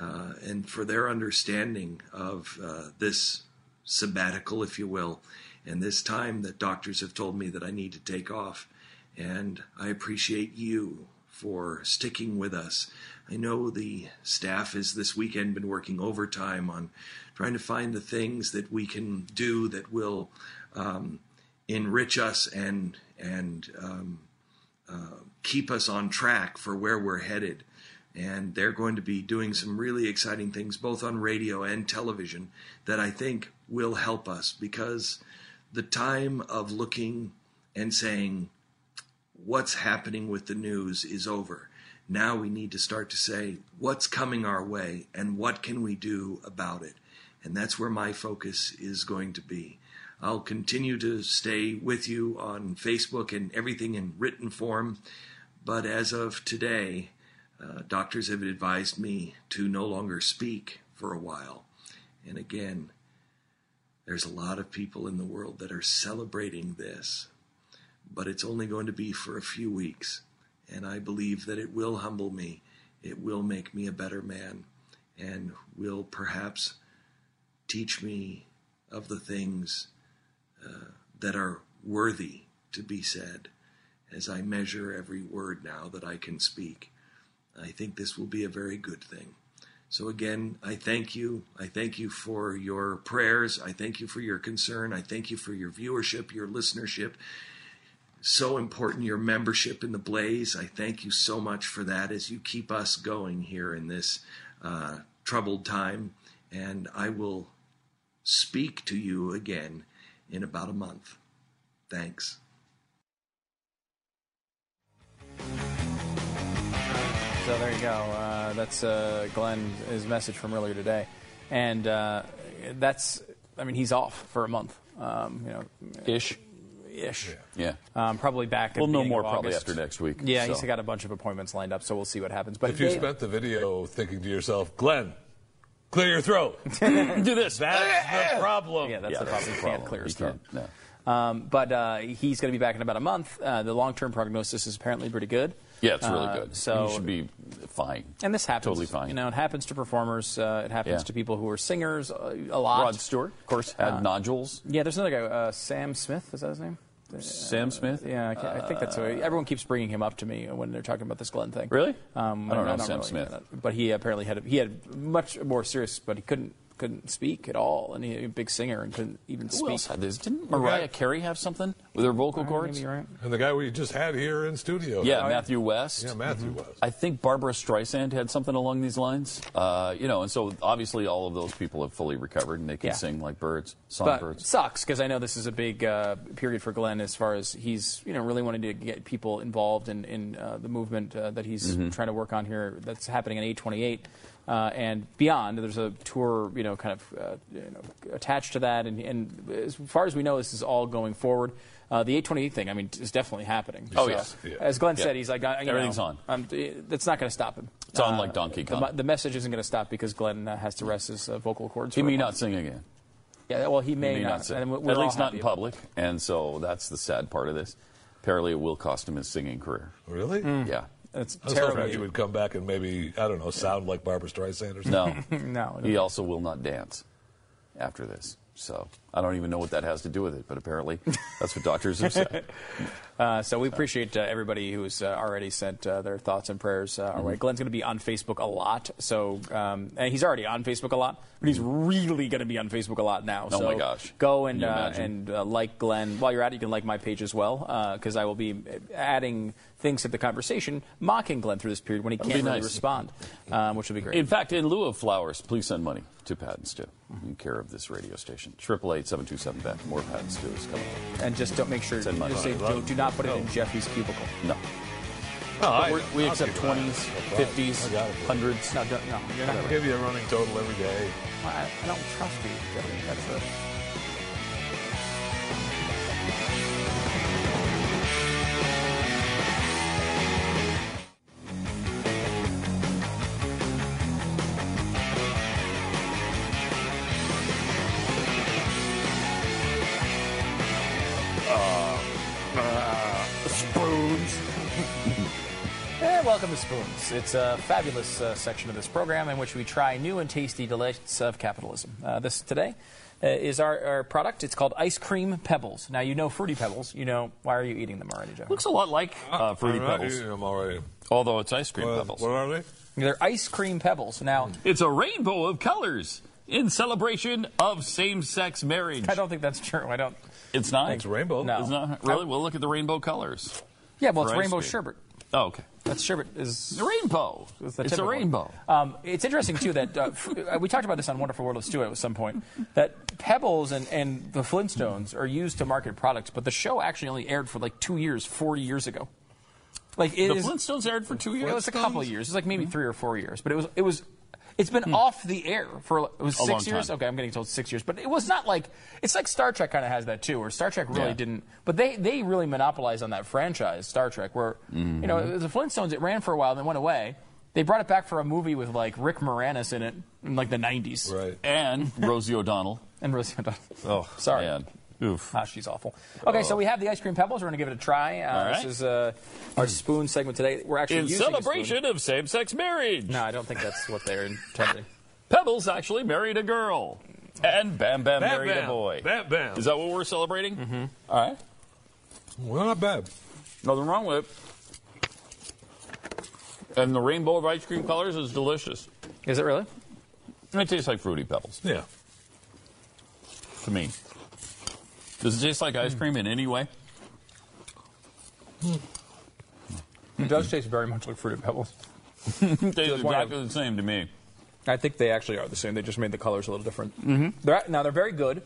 uh, and for their understanding of uh, this sabbatical, if you will, and this time that doctors have told me that I need to take off. And I appreciate you for sticking with us. I know the staff has this weekend been working overtime on trying to find the things that we can do that will um, enrich us and and um, uh, keep us on track for where we're headed. And they're going to be doing some really exciting things, both on radio and television, that I think will help us because the time of looking and saying, what's happening with the news is over. Now we need to start to say, what's coming our way and what can we do about it? And that's where my focus is going to be. I'll continue to stay with you on Facebook and everything in written form. But as of today, uh, doctors have advised me to no longer speak for a while. And again, there's a lot of people in the world that are celebrating this, but it's only going to be for a few weeks. And I believe that it will humble me, it will make me a better man, and will perhaps teach me of the things uh, that are worthy to be said as I measure every word now that I can speak. I think this will be a very good thing. So, again, I thank you. I thank you for your prayers. I thank you for your concern. I thank you for your viewership, your listenership. So important, your membership in the Blaze. I thank you so much for that as you keep us going here in this uh, troubled time. And I will speak to you again in about a month. Thanks. So there you go. Uh, that's uh, Glenn, his message from earlier today. And uh, that's, I mean, he's off for a month. Um, you know, Ish. Ish. Yeah. Um, probably back. At We'll the know more probably August. after next week, Yeah, so. he's got a bunch of appointments lined up, so we'll see what happens. But if you they- spent the video thinking to yourself, Glenn, clear your throat. Do this. That's the problem. Yeah, that's Yeah, the that's problem. the He can't clear his throat. can't, Um, but uh, he's going to be back in about a month. Uh, the long-term prognosis is apparently pretty good. Yeah, it's really Uh, good. So you should be fine. and this happens. Totally fine. You know, it happens to performers. Uh, it happens Yeah. to people who are singers uh, a lot. Rod Stewart, of course, had Uh, nodules. Yeah, there's another guy, uh, Sam Smith. Is that his name? Sam Smith? Yeah, I, can't- I think that's who. Everyone keeps bringing him up to me when they're talking about this Glenn thing. Really? Um, I don't know not Sam really, Smith. uh, but he apparently had a, he had much more serious, but he couldn't couldn't speak at all, and he a big singer and couldn't even Who speak. else had this? Didn't Mariah Carey have something with her vocal cords? Maybe right. And the guy we just had here in studio. Yeah, Matthew West. Yeah, Matthew West. I think Barbra Streisand had something along these lines. Uh, you know, and so obviously all of those people have fully recovered and they can Yeah. sing like birds, But songbirds. sucks because I know this is a big uh, period for Glenn as far as he's you know really wanting to get people involved in in uh, the movement uh, that he's Mhm. trying to work on here. That's happening in 828 uh, and beyond. There's a tour you know kind of uh, you know, attached to that, and, and as far as we know, this is all going forward. Uh, the 828 thing, I mean, is definitely happening. Oh, So, yes. Yeah. As Glenn Yeah. said, he's like, I, you Everything's know, on. Um, that's not going to stop him. It's on like Donkey the Kong. mo- The, message isn't going to stop because Glenn uh, has to rest his uh, vocal cords. He may not sing again. Yeah, well, he may, He may not. sing. And we're At least not in about it. public. And so that's the sad part of this. Apparently, it will cost him his singing career. Really? Yeah. It's I was hoping he would come back and maybe, I don't know, sound like Barbra Streisand or something. No. no. He also will not dance after this. So I don't even know what that has to do with it, but apparently that's what doctors have said. Uh, so we appreciate uh, everybody who's uh, already sent uh, their thoughts and prayers uh, our way. Mm-hmm. Glenn's going to be on Facebook a lot, so um, and he's already on Facebook a lot, but he's really going to be on Facebook a lot now. Mm-hmm. Oh, so my gosh. Go and uh, and uh, like Glenn. While you're at it, you can like my page as well because I will be adding things to the conversation, mocking Glenn through this period when he That'd can't really nice. respond, um, which will be great. In fact, in lieu of flowers, please send money to Pat and Stu in care of this radio station. Triple eight seven two seven Beck. More Pat and Stu is coming. and just don't make sure Send money. just say, do, do not put it in Jeffy's cubicle. No. No, I- we're- we I'll accept keep an eye on it. twenties, No fifties, I got it. hundreds. No, don't, no, you're not. I'll give you a running total every day. I, I don't trust you, Jeffy. That's a. Spoons. It's a fabulous uh, section of this program in which we try new and tasty delights of capitalism. Uh, this today uh, is our, our product. It's called Ice Cream Pebbles. Now, you know Fruity Pebbles. You know, why are you eating them already, Joe? Looks a lot like uh, Fruity I'm Pebbles. eating them already. Although it's ice cream What- pebbles. What are they? They're Ice Cream Pebbles. Now, It's a rainbow of colors in celebration of same-sex marriage. I don't think that's true. I don't. It's not. It's rainbow. No. It's not really. Well, look at the rainbow colors. Yeah, well, it's rainbow cream. sherbet. Oh, okay. That's sherbet is The rainbow. It's, the It's a rainbow. Um, it's interesting too that uh, f- uh, we talked about this on Wonderful World of Stu at some point. That Pebbles and, and the Flintstones are used to market products, but the show actually only aired for like two years, forty years ago. Like it The is- Flintstones aired for two years. It was a couple of years. It's like maybe three or four years, but it was it was. It's been off the air for it was Hmm. A six years. time. Okay, I'm getting told six years, but it was not like it's like Star Trek kind of has that too, where Star Trek really Yeah. didn't. But they they really monopolized on that franchise, Star Trek, where you know Mm-hmm. the Flintstones. It ran for a while, and then went away. They brought it back for a movie with like Rick Moranis in it in like the 90s. Right. And Rosie O'Donnell. And Rosie O'Donnell. Oh, Sorry. man. Oof. Ah, she's awful. Okay, so we have the ice cream pebbles. We're going to give it a try. Uh, All right. This is uh, our spoon segment today. We're actually In using a spoon. celebration of same-sex marriage. No, I don't think that's what they're intending. Pebbles actually married a girl. And Bam Bam, Bam married Bam. a boy. Bam Bam. Is that what we're celebrating? Mm-hmm. All right. Well, not bad. Nothing wrong with it. And the rainbow of ice cream colors is delicious. Is it really? It tastes like Fruity Pebbles Yeah. to me. Does it taste like ice cream in any way? It does taste very much like Fruity Pebbles. it tastes point of- exactly the same to me. I think they actually are the same. They just made the colors a little different. Mm-hmm. They're, now they're very good.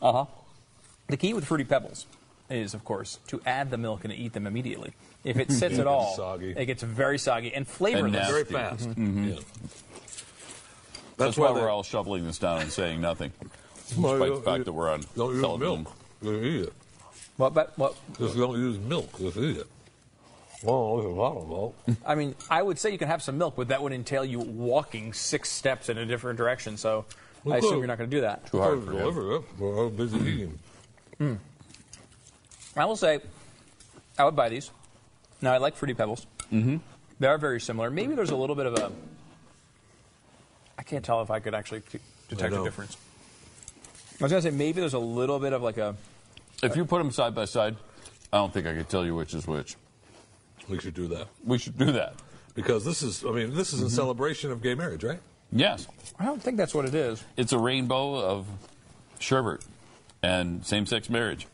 Uh huh. The key with Fruity Pebbles is, of course, to add the milk and eat them immediately. If it sits at all, soggy. it gets very soggy and flavorless. nasty. Very fast. Mhm. Yeah. That's, That's why why they- we're all shoveling this down and saying nothing. Despite the fact that we're on Don't use television. milk. You eat it. What? But what? Just don't use milk. Just eat it. Well, there's a lot of milk. I mean, I would say you can have some milk, but that would entail you walking six steps in a different direction. So I Well, assume you're not going to do that. Too hard for him. Deliver it. We're busy eating. I will say, I would buy these. Now I like Fruity Pebbles. Mm-hmm. They are very similar. Maybe there's a little bit of a. I can't tell if I could actually detect a difference. I was going to say maybe there's a little bit of like a. If you put them side by side, I don't think I could tell you which is which. We should do that. We should do that. Because this is, I mean, this is Mm-hmm. a celebration of gay marriage, right? Yes. I don't think that's what it is. It's a rainbow of sherbet and same sex marriage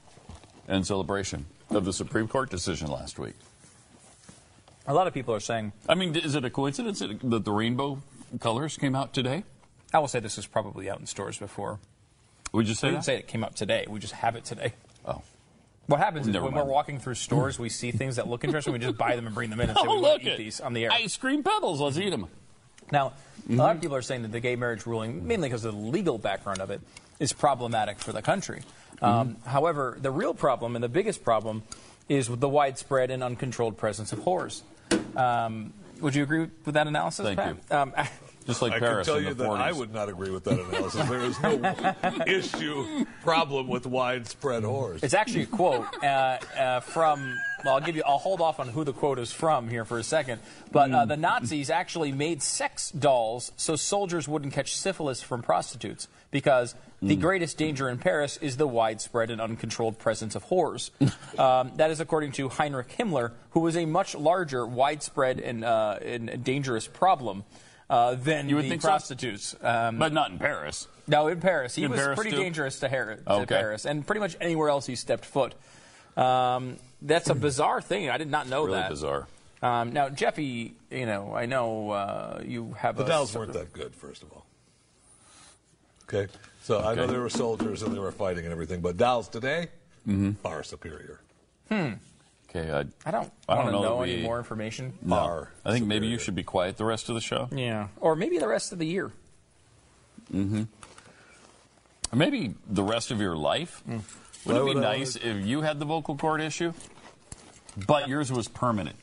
and celebration of the Supreme Court decision last week. A lot of people are saying. I mean, is it a coincidence that that the rainbow colors came out today? I will say this is probably out in stores before. We just We say didn't say it came up today. We just have it today. Oh. What happens is Never when mind. we're walking through stores, we see things that look interesting. We just buy them and bring them in and say Oh, we want look to eat it. these on the air. Ice cream pebbles. Let's eat them. Now, a lot of people are saying that the gay marriage ruling, mainly because of the legal background of it, is problematic for the country. Um, however, the real problem and the biggest problem is with the widespread and uncontrolled presence of whores. Um, would you agree with that analysis, Thank Pat? you. Um, Just like I Paris can tell in you the that 40s. I would not agree with that analysis. there is no issue, problem with widespread whores. It's actually a quote uh, uh, from. Well, I'll give you. I'll hold off on who the quote is from here for a second. But uh, the Nazis actually made sex dolls so soldiers wouldn't catch syphilis from prostitutes because the greatest danger in Paris is the widespread and uncontrolled presence of whores. um, that is according to Heinrich Himmler, who was a much larger, widespread, and, uh, and dangerous problem. Uh, than You would the think so? prostitutes, um, but not in Paris. no, in Paris. He In was Paris, pretty too? dangerous to, Har- to Okay. Paris, and pretty much anywhere else he stepped foot. Um, that's a bizarre thing. I did not know Really that. bizarre. Um, now, Jeffy, you know, I know uh, you have The a Dows weren't that good, first of all. Okay? So I know Okay. they were soldiers and they were fighting and everything, but Dows today, far superior. Okay, I, I don't I don't know know any we- more information. no. Far I think maybe you should be quiet the rest of the show. Yeah, or maybe the rest of the year. Or maybe the rest of your life. Hmm. Would Why it be would I nice if you had the vocal cord issue, but yours was permanent?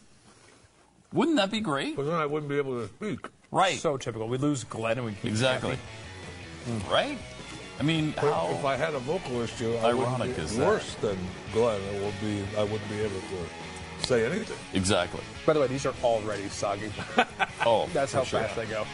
Wouldn't that be great? But then I wouldn't be able to speak. Right. So typical. We lose Glenn and we keep exactly. Right? I mean, how? if I had a vocal issue, I would Ironic be is that? worse than Glenn. It would be, I wouldn't be able to say anything. Exactly. By the way, these are already soggy. Oh, That's for how sure. fast they go.